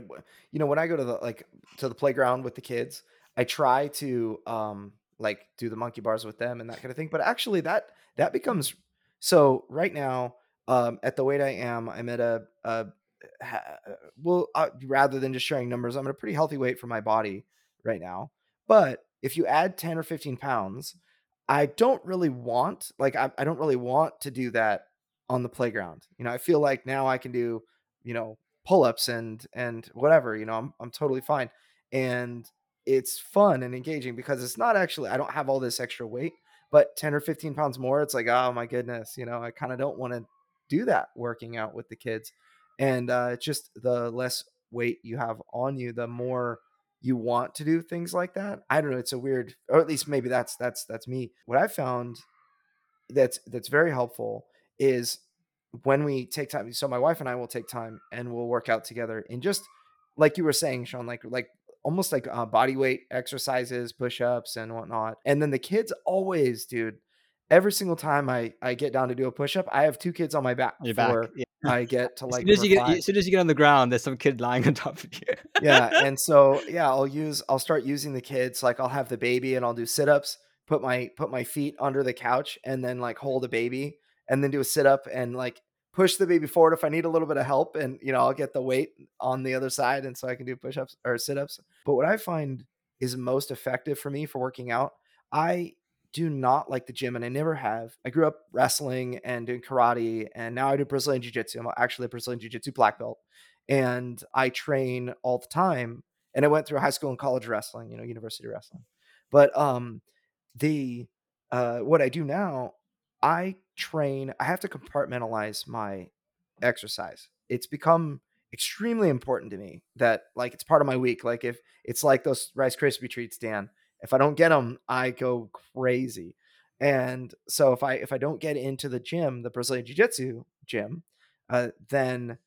You know, when I go to the like to the playground with the kids, I try to um like do the monkey bars with them and that kind of thing. But actually, that that becomes so right now. Um, at the weight I am, I'm at a, a ha- well, uh, rather than just sharing numbers, I'm at a pretty healthy weight for my body right now. But if you add 10 or 15 pounds, I don't really want, like, I, I don't really want to do that on the playground. You know, I feel like now I can do, you know, pull ups and, and whatever, you know, I'm, I'm totally fine. And it's fun and engaging because it's not actually I don't have all this extra weight, but 10 or 15 pounds more, it's like, oh my goodness, you know, I kind of don't want to do that working out with the kids. And uh, just the less weight you have on you, the more you want to do things like that. I don't know. It's a weird, or at least maybe that's that's that's me. What I found that's that's very helpful is when we take time. So my wife and I will take time and we'll work out together and just like you were saying, Sean, like like almost like uh, body weight exercises, push ups, and whatnot. And then the kids always, dude. Every single time I I get down to do a push up, I have two kids on my back. Your back. Yeah. I get to like. As soon as, you get, as soon as you get on the ground, there's some kid lying on top of you. yeah, and so yeah, I'll use I'll start using the kids. Like I'll have the baby and I'll do sit ups, put my put my feet under the couch, and then like hold a baby, and then do a sit up and like push the baby forward if I need a little bit of help, and you know I'll get the weight on the other side, and so I can do push ups or sit ups. But what I find is most effective for me for working out, I do not like the gym and I never have. I grew up wrestling and doing karate and now I do Brazilian Jiu Jitsu. I'm actually a Brazilian Jiu Jitsu black belt and I train all the time. And I went through high school and college wrestling, you know, university wrestling. But um the uh what I do now, I train, I have to compartmentalize my exercise. It's become extremely important to me that like it's part of my week. Like if it's like those Rice Krispie treats, Dan if I don't get them, I go crazy. And so if I if I don't get into the gym, the Brazilian Jiu Jitsu gym, uh, then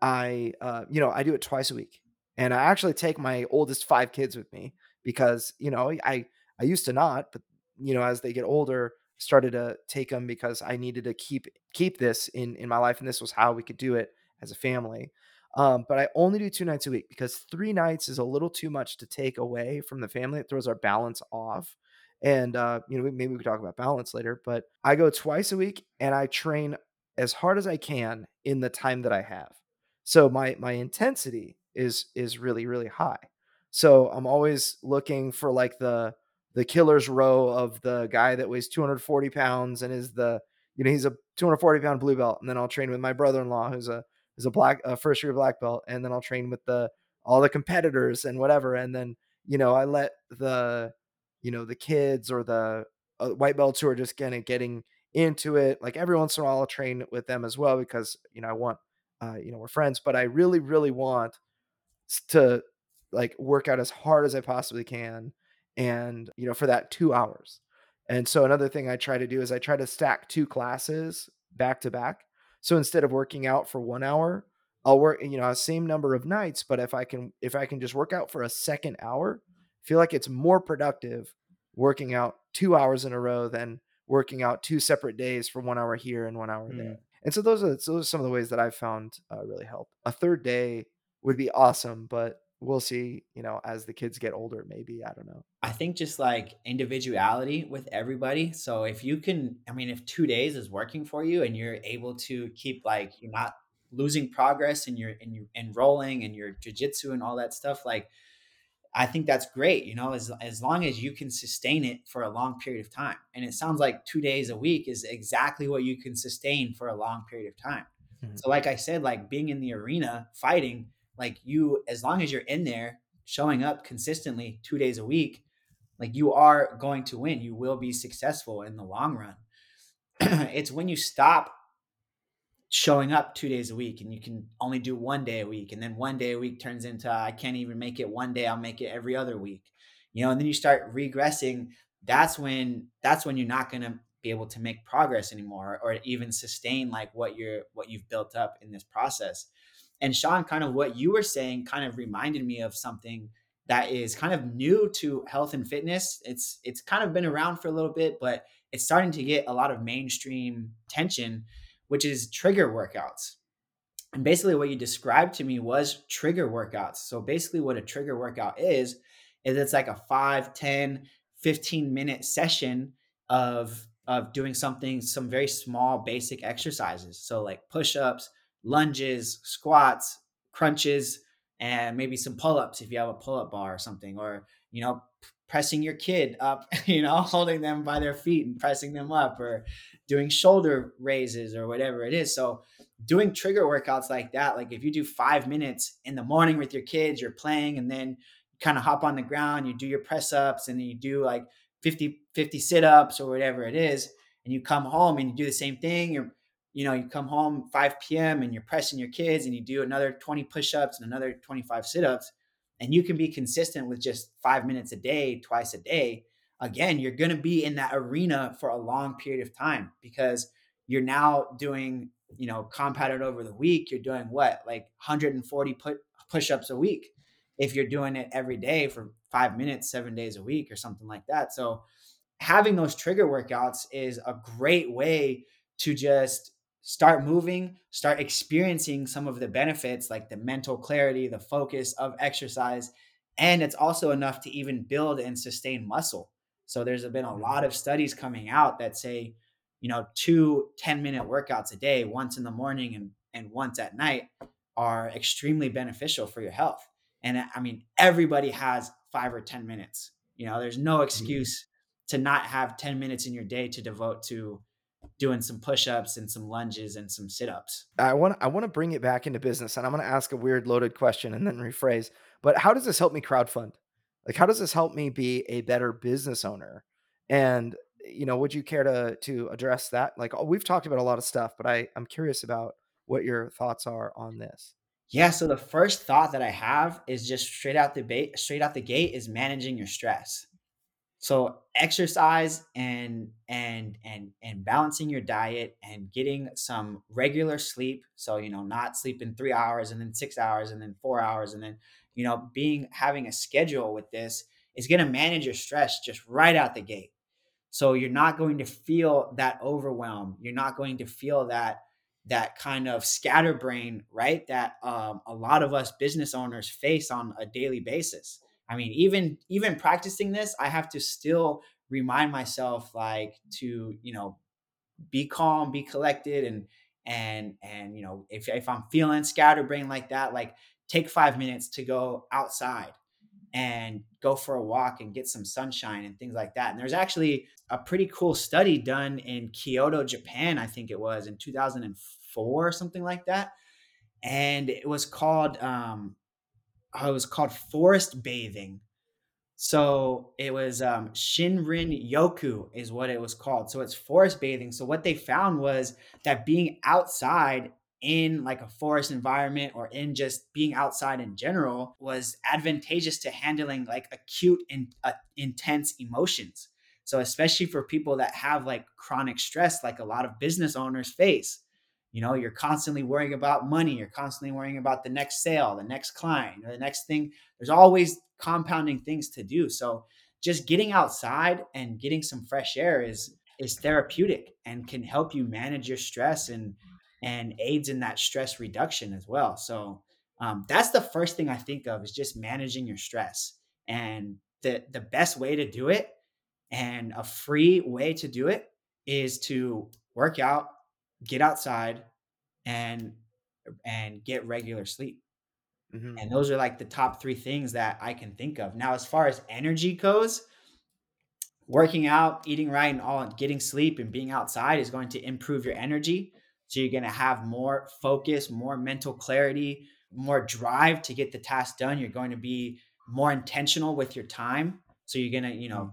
I uh, you know I do it twice a week, and I actually take my oldest five kids with me because you know I I used to not, but you know as they get older, started to take them because I needed to keep keep this in in my life, and this was how we could do it as a family. Um, but I only do two nights a week because three nights is a little too much to take away from the family. It throws our balance off. And, uh, you know, maybe we could talk about balance later, but I go twice a week and I train as hard as I can in the time that I have. So my, my intensity is, is really, really high. So I'm always looking for like the, the killer's row of the guy that weighs 240 pounds and is the, you know, he's a 240 pound blue belt. And then I'll train with my brother-in-law who's a is a black a first year black belt and then I'll train with the all the competitors and whatever and then you know I let the you know the kids or the uh, white belts who are just getting getting into it like every once in a while I'll train with them as well because you know I want uh, you know we're friends but I really really want to like work out as hard as I possibly can and you know for that 2 hours. And so another thing I try to do is I try to stack two classes back to back so instead of working out for one hour, I'll work, you know, same number of nights, but if I can if I can just work out for a second hour, I feel like it's more productive working out two hours in a row than working out two separate days for one hour here and one hour mm. there. And so those are those are some of the ways that I've found uh, really help. A third day would be awesome, but we'll see you know as the kids get older maybe i don't know i think just like individuality with everybody so if you can i mean if two days is working for you and you're able to keep like you're not losing progress in your in your enrolling and your jiu-jitsu and all that stuff like i think that's great you know as, as long as you can sustain it for a long period of time and it sounds like two days a week is exactly what you can sustain for a long period of time mm-hmm. so like i said like being in the arena fighting like you as long as you're in there showing up consistently two days a week like you are going to win. You will be successful in the long run. It's when you stop showing up two days a week and you can only do one day a week and then one day a week turns into i can't even make it one day i'll make it every other week. You know and then you start regressing that's when that's when you're not going to be able to make progress anymore or even sustain like what you're what you've built up in this process and Sean, kind of what you were saying kind of reminded me of something that is kind of new to health and fitness. It's it's kind of been around for a little bit, but it's starting to get a lot of mainstream attention, which is trigger workouts. And basically what you described to me was trigger workouts. So basically what a trigger workout is is it's like a 5, 10, 15 minute session of of doing something some very small basic exercises. So like push-ups, lunges, squats, crunches, and maybe some pull-ups if you have a pull-up bar or something, or you know, pressing your kid up, you know, holding them by their feet and pressing them up, or doing shoulder raises or whatever it is. So doing trigger workouts like that, like if you do five minutes in the morning with your kids, you're playing, and then kind of hop on the ground, you do your press ups and you do like 50, 50 sit ups or whatever it is. And you come home and you do the same thing. You're, you know, you come home 5 p.m. and you're pressing your kids and you do another 20 push ups and another 25 sit ups. And you can be consistent with just five minutes a day, twice a day. Again, you're going to be in that arena for a long period of time because you're now doing, you know, compounded over the week. You're doing what, like 140 put push ups a week if you're doing it every day for five minutes, seven days a week, or something like that. So, having those trigger workouts is a great way to just start moving, start experiencing some of the benefits like the mental clarity, the focus of exercise. And it's also enough to even build and sustain muscle. So, there's been a lot of studies coming out that say, you know, two 10 minute workouts a day, once in the morning and, and once at night, are extremely beneficial for your health. And I mean, everybody has five or 10 minutes. You know, there's no mm-hmm. excuse to not have 10 minutes in your day to devote to doing some push-ups and some lunges and some sit-ups. I want I want to bring it back into business and I'm going to ask a weird loaded question and then rephrase. But how does this help me crowdfund? Like how does this help me be a better business owner? And you know, would you care to to address that? Like oh, we've talked about a lot of stuff, but I I'm curious about what your thoughts are on this. Yeah, so the first thought that I have is just straight out the bait, straight out the gate is managing your stress. So exercise and and and and balancing your diet and getting some regular sleep. So you know, not sleeping three hours and then six hours and then four hours and then you know, being having a schedule with this is going to manage your stress just right out the gate. So you're not going to feel that overwhelm. You're not going to feel that that kind of scatterbrain, right? That um, a lot of us business owners face on a daily basis. I mean, even even practicing this, I have to still remind myself like to you know be calm, be collected, and and and you know if if I'm feeling scatterbrain like that, like take five minutes to go outside and go for a walk and get some sunshine and things like that. And there's actually a pretty cool study done in Kyoto, Japan, I think it was in 2004 or something like that. And it was called um oh, it was called forest bathing. So it was um, Shinrin Yoku is what it was called. So it's forest bathing. So what they found was that being outside in like a forest environment or in just being outside in general was advantageous to handling like acute and uh, intense emotions. So especially for people that have like chronic stress, like a lot of business owners face you know you're constantly worrying about money you're constantly worrying about the next sale the next client or the next thing. There's always compounding things to do. So just getting outside and getting some fresh air is is therapeutic and can help you manage your stress and and aids in that stress reduction as well. So um, that's the first thing i think of is just managing your stress. And the the best way to do it and a free way to do it is to work out get outside and and get regular sleep. Mm-hmm. And those are like the top three things that I can think of. Now, as far as energy goes, working out, eating right, and all getting sleep and being outside is going to improve your energy. So you're going to have more focus, more mental clarity, more drive to get the task done. You're going to be more intentional with your time. So you're going to, you know, mm.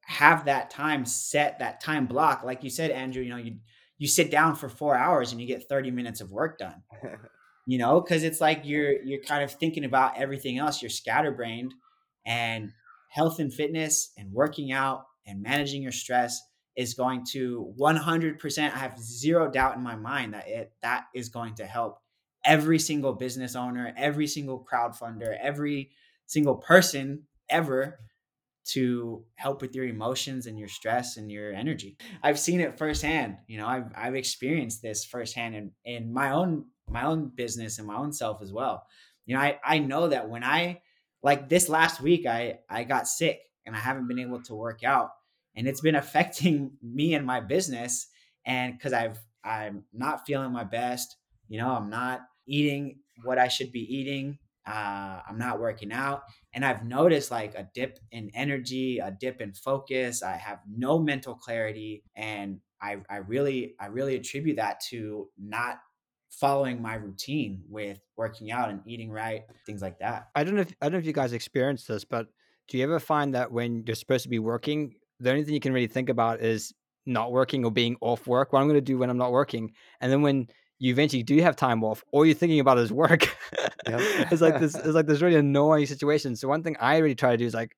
have that time set, that time block. Like you said, Andrew, you know, you you sit down for four hours and you get 30 minutes of work done. You know because it's like you're you're kind of thinking about everything else you're scatterbrained and health and fitness and working out and managing your stress is going to 100% i have zero doubt in my mind that it that is going to help every single business owner every single crowdfunder every single person ever to help with your emotions and your stress and your energy. I've seen it firsthand. You know, I've I've experienced this firsthand in, in my own my own business and my own self as well. You know, I, I know that when I like this last week I I got sick and I haven't been able to work out and it's been affecting me and my business and cuz I've I'm not feeling my best, you know, I'm not eating what I should be eating uh, I'm not working out. And I've noticed like a dip in energy, a dip in focus. I have no mental clarity. And I, I really, I really attribute that to not following my routine with working out and eating right, things like that. I don't know. If, I don't know if you guys experienced this, but do you ever find that when you're supposed to be working, the only thing you can really think about is not working or being off work? What I'm going to do when I'm not working, and then when you eventually do have time off, all you're thinking about is work. Yep. it's like this. It's like this really annoying situation. So one thing I really try to do is like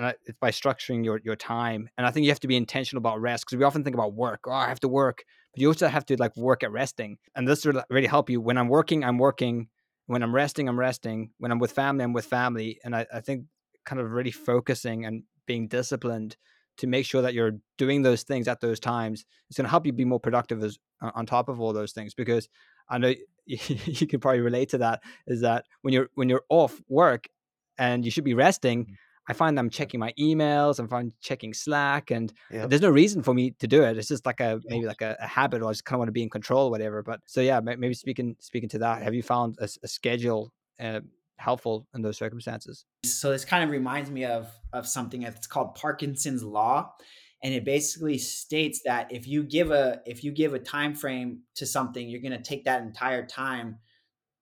and I, it's by structuring your your time. And I think you have to be intentional about rest because we often think about work. Oh, I have to work, but you also have to like work at resting. And this will really help you. When I'm working, I'm working. When I'm resting, I'm resting. When I'm with family, I'm with family. And I, I think kind of really focusing and being disciplined to make sure that you're doing those things at those times it's going to help you be more productive as on top of all those things because i know you can probably relate to that is that when you're when you're off work and you should be resting mm. I find I'm checking my emails, I'm find checking Slack, and there's no reason for me to do it. It's just like a maybe like a, a habit, or I just kind of want to be in control, or whatever. But so yeah, maybe speaking speaking to that, have you found a, a schedule uh, helpful in those circumstances? So this kind of reminds me of of something that's called Parkinson's law, and it basically states that if you give a if you give a time frame to something, you're going to take that entire time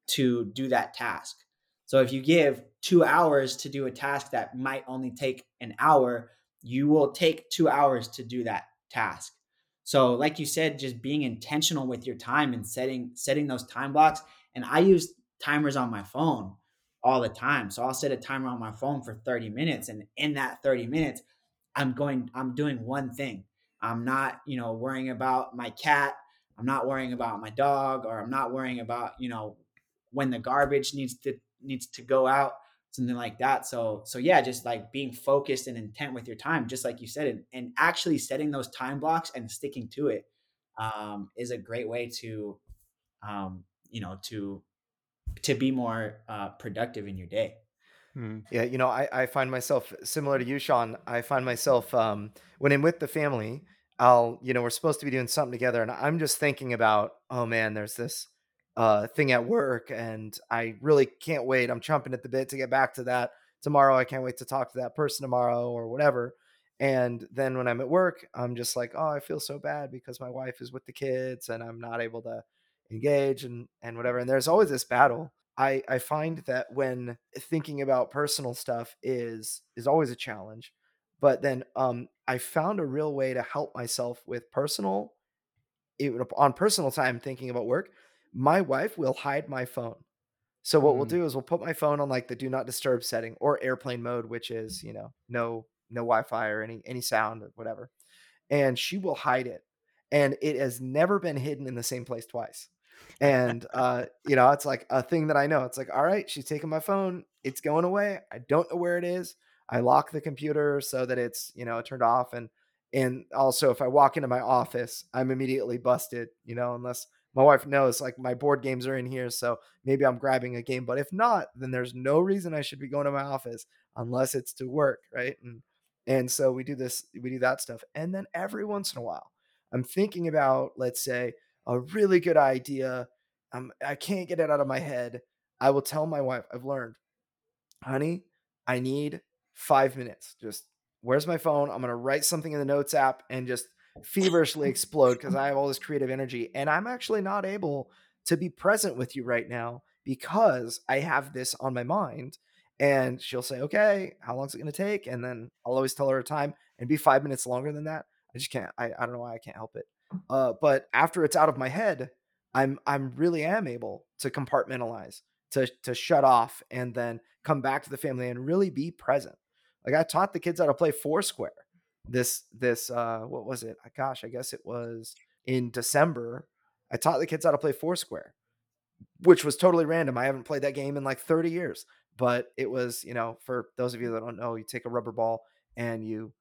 to do that task. So if you give two hours to do a task that might only take an hour, you will take two hours to do that task. So, like you said, just being intentional with your time and setting setting those time blocks. And I use timers on my phone all the time. So I'll set a timer on my phone for 30 minutes. And in that 30 minutes, I'm going, I'm doing one thing. I'm not, you know, worrying about my cat. I'm not worrying about my dog, or I'm not worrying about, you know, when the garbage needs to needs to go out something like that so so yeah just like being focused and intent with your time just like you said and, and actually setting those time blocks and sticking to it um, is a great way to um, you know to to be more uh, productive in your day hmm. yeah you know I, I find myself similar to you sean i find myself um, when i'm with the family i'll you know we're supposed to be doing something together and i'm just thinking about oh man there's this uh, thing at work, and I really can't wait. I'm chomping at the bit to get back to that tomorrow. I can't wait to talk to that person tomorrow or whatever. And then when I'm at work, I'm just like, oh, I feel so bad because my wife is with the kids and I'm not able to engage and and whatever. And there's always this battle. I I find that when thinking about personal stuff is is always a challenge. But then um I found a real way to help myself with personal even on personal time thinking about work my wife will hide my phone. So what mm. we'll do is we'll put my phone on like the do not disturb setting or airplane mode, which is, you know, no no Wi-Fi or any any sound or whatever. And she will hide it. And it has never been hidden in the same place twice. And uh, you know, it's like a thing that I know. It's like, all right, she's taking my phone, it's going away. I don't know where it is. I lock the computer so that it's, you know, turned off and and also if I walk into my office, I'm immediately busted, you know, unless my wife knows like my board games are in here, so maybe I'm grabbing a game. But if not, then there's no reason I should be going to my office unless it's to work, right? And and so we do this, we do that stuff, and then every once in a while, I'm thinking about, let's say, a really good idea. Um, I can't get it out of my head. I will tell my wife, I've learned, honey, I need five minutes. Just where's my phone? I'm gonna write something in the notes app and just feverishly explode because I have all this creative energy and I'm actually not able to be present with you right now because I have this on my mind. And she'll say, Okay, how long is it going to take? And then I'll always tell her a time and be five minutes longer than that. I just can't. I, I don't know why I can't help it. Uh, but after it's out of my head, I'm I'm really am able to compartmentalize, to to shut off, and then come back to the family and really be present. Like I taught the kids how to play Foursquare this this uh what was it? Gosh, I guess it was in December. I taught the kids how to play Foursquare, which was totally random. I haven't played that game in like 30 years, but it was, you know, for those of you that don't know, you take a rubber ball and you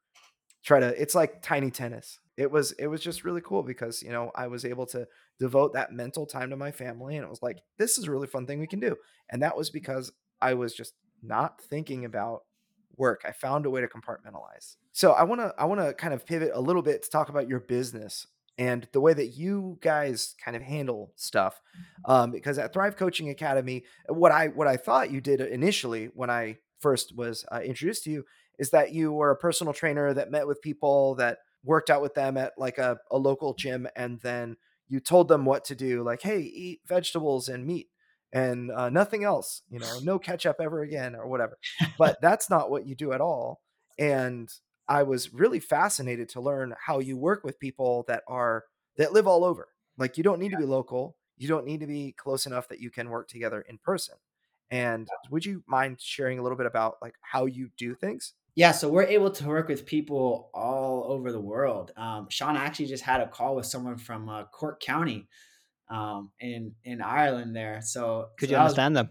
try to it's like tiny tennis. It was it was just really cool because, you know, I was able to devote that mental time to my family and it was like this is a really fun thing we can do. And that was because I was just not thinking about work. I found a way to compartmentalize. So I want to I want to kind of pivot a little bit to talk about your business and the way that you guys kind of handle stuff. Um, because at Thrive Coaching Academy, what I what I thought you did initially when I first was uh, introduced to you is that you were a personal trainer that met with people that worked out with them at like a, a local gym and then you told them what to do, like, hey, eat vegetables and meat and uh, nothing else, you know, no ketchup ever again or whatever. But that's not what you do at all. And I was really fascinated to learn how you work with people that are that live all over. Like you don't need to be local, you don't need to be close enough that you can work together in person. And would you mind sharing a little bit about like how you do things? Yeah, so we're able to work with people all over the world. Um, Sean actually just had a call with someone from uh, Cork County um, in in Ireland there. So could so you understand was, them?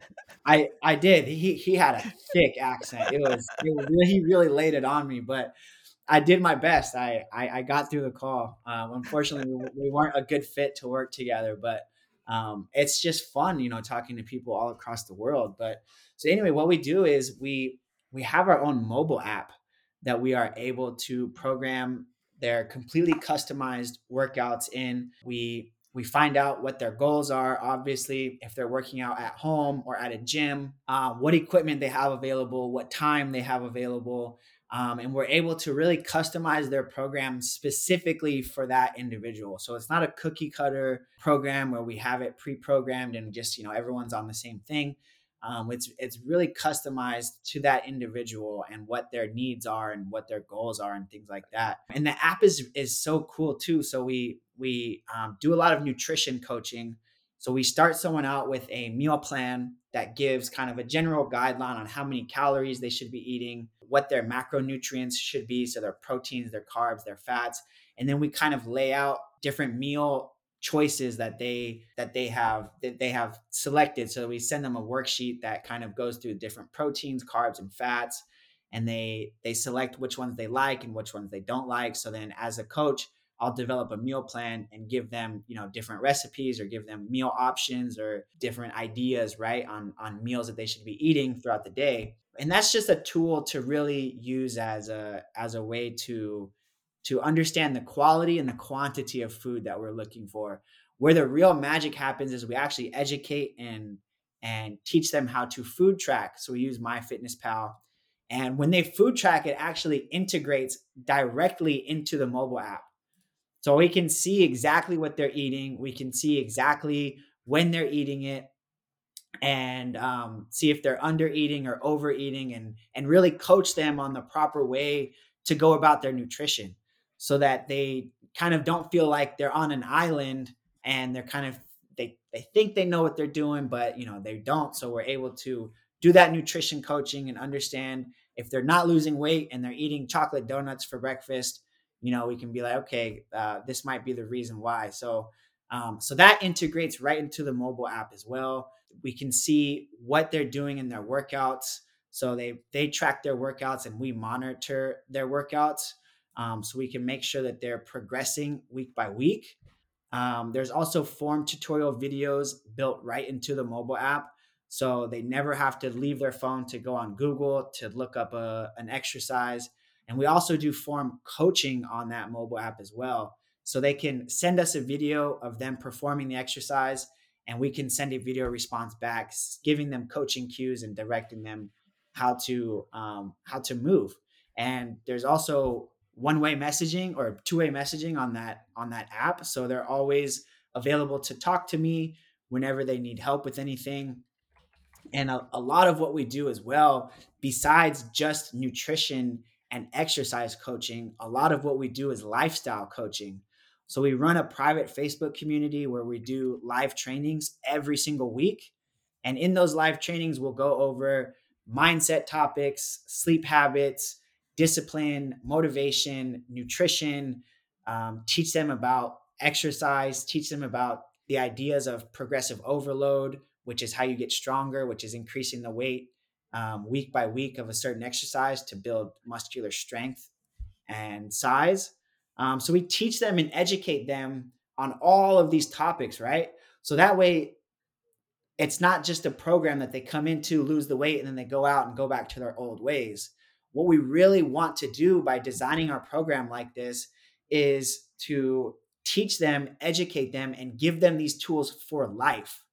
I I did. He he had a thick accent. It was, it was really, he really laid it on me, but I did my best. I I, I got through the call. Um, unfortunately, we, we, weren't a good fit to work together, but um, it's just fun, you know, talking to people all across the world. But so anyway, what we do is we we have our own mobile app that we are able to program their completely customized workouts in. We we find out what their goals are obviously if they're working out at home or at a gym uh, what equipment they have available what time they have available um, and we're able to really customize their program specifically for that individual so it's not a cookie cutter program where we have it pre-programmed and just you know everyone's on the same thing um, it's it's really customized to that individual and what their needs are and what their goals are and things like that. And the app is is so cool too. So we we um, do a lot of nutrition coaching. So we start someone out with a meal plan that gives kind of a general guideline on how many calories they should be eating, what their macronutrients should be, so their proteins, their carbs, their fats, and then we kind of lay out different meal choices that they that they have that they have selected. So we send them a worksheet that kind of goes through different proteins carbs and fats and they they select which ones they like and which ones they don't like. So then as a coach i'll develop a meal plan and give them you know different recipes or give them meal options or different ideas right on on meals that they should be eating throughout the day. And that's just a tool to really use as a as a way to to understand the quality and the quantity of food that we're looking for. Where the real magic happens is we actually educate and and teach them how to food track. So we use MyFitnessPal. And when they food track, it actually integrates directly into the mobile app. So we can see exactly what they're eating. We can see exactly when they're eating it and um, see if they're under eating or overeating and, and really coach them on the proper way to go about their nutrition so that they kind of don't feel like they're on an island and they're kind of they they think they know what they're doing but you know they don't. So we're able to do that nutrition coaching and understand if they're not losing weight and they're eating chocolate donuts for breakfast you know we can be like okay uh, this might be the reason why. So um, so that integrates right into the mobile app as well. We can see what they're doing in their workouts. So they they track their workouts and we monitor their workouts um, so we can make sure that they're progressing week by week. Um, there's also form tutorial videos built right into the mobile app. So they never have to leave their phone to go on Google to look up a, an exercise. And we also do form coaching on that mobile app as well. So they can send us a video of them performing the exercise, and we can send a video response back, giving them coaching cues and directing them how to um, how to move. And there's also one way messaging or two way messaging on that on that app. So they're always available to talk to me whenever they need help with anything. And a, a lot of what we do as well, besides just nutrition and exercise coaching, a lot of what we do is lifestyle coaching. So we run a private Facebook community where we do live trainings every single week. And in those live trainings, we'll go over mindset topics, sleep habits, discipline, motivation, nutrition, um, teach them about exercise, teach them about the ideas of progressive overload, which is how you get stronger, which is increasing the weight um, week by week of a certain exercise to build muscular strength and size. Um, so we teach them and educate them on all of these topics, right? So that way, it's not just a program that they come into, lose the weight, and then they go out and go back to their old ways what we really want to do by designing our program like this is to teach them, educate them, and give them these tools for life.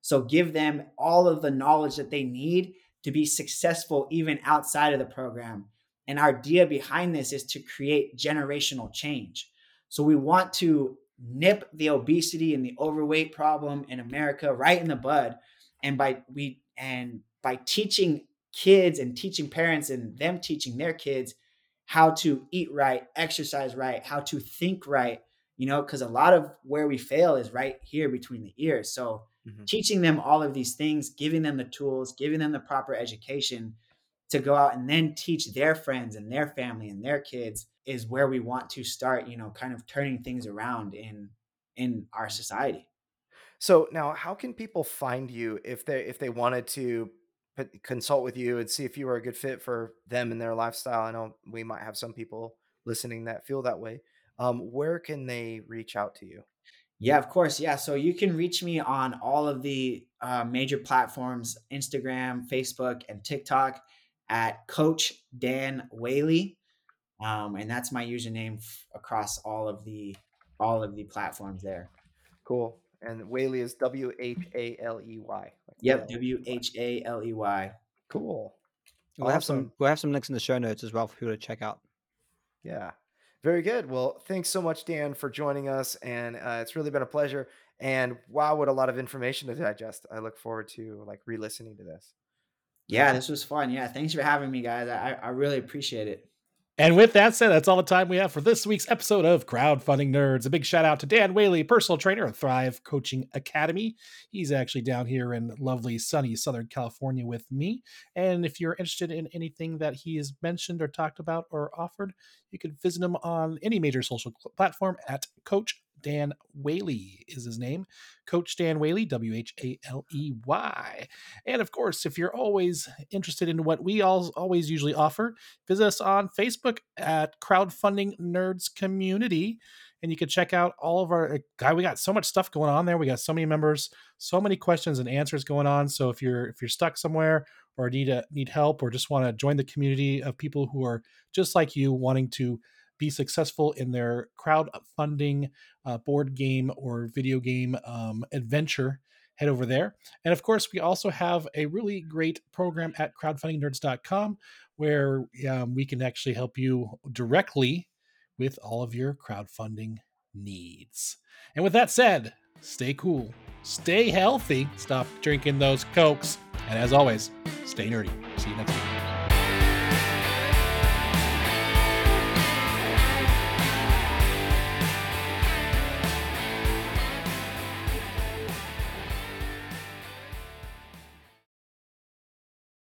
So, give them all of the knowledge that they need to be successful even outside of the program. And our idea behind this is to create generational change. So, we want to nip the obesity and the overweight problem in America right in the bud. And by we and by teaching kids and teaching parents and them teaching their kids how to eat right, exercise right, how to think right, you know, because a lot of where we fail is right here between the ears. So mm-hmm. teaching them all of these things, giving them the tools, giving them the proper education to go out and then teach their friends and their family and their kids is where we want to start, you know, kind of turning things around in in our society. So now how can people find you if they if they wanted to consult with you and see if you are a good fit for them and their lifestyle? I know we might have some people listening that feel that way. Um, where can they reach out to you? Yeah, of course. Yeah. So you can reach me on all of the uh, major platforms Instagram, Facebook, and TikTok at Coach Dan Whaley. Um, and that's my username f- across all of the all of the platforms there. Cool. And Whaley is W H A L E Y. Yep, W H A L E Y. Cool. We'll awesome. have some we'll have some links in the show notes as well for people to check out. Yeah. Very good. Well, thanks so much, Dan, for joining us. And uh, it's really been a pleasure. And wow, what a lot of information to digest. I look forward to like re-listening to this. Yeah, this was fun. Yeah, thanks for having me, guys. I, I really appreciate it. And with that said, that's all the time we have for this week's episode of Crowdfunding Nerds. A big shout out to Dan Whaley, personal trainer at Thrive Coaching Academy. He's actually down here in lovely, sunny Southern California with me. And if you're interested in anything that he has mentioned or talked about or offered, you can visit him on any major social platform at Coach Dan Whaley is his name. Coach Dan Whaley, W H A L E Y. And of course, if you're always interested in what we all always usually offer, visit us on Facebook at Crowdfunding Nerds Community. And you can check out all of our guy. We got so much stuff going on there. We got so many members, so many questions and answers going on. So if you're if you're stuck somewhere or need a, need help or just want to join the community of people who are just like you, wanting to be successful in their crowdfunding uh, board game or video game um, adventure, head over there. And of course, we also have a really great program at crowdfundingnerds.com where um, we can actually help you directly with all of your crowdfunding needs. And with that said, stay cool, stay healthy, stop drinking those cokes, and as always, stay nerdy. See you next week.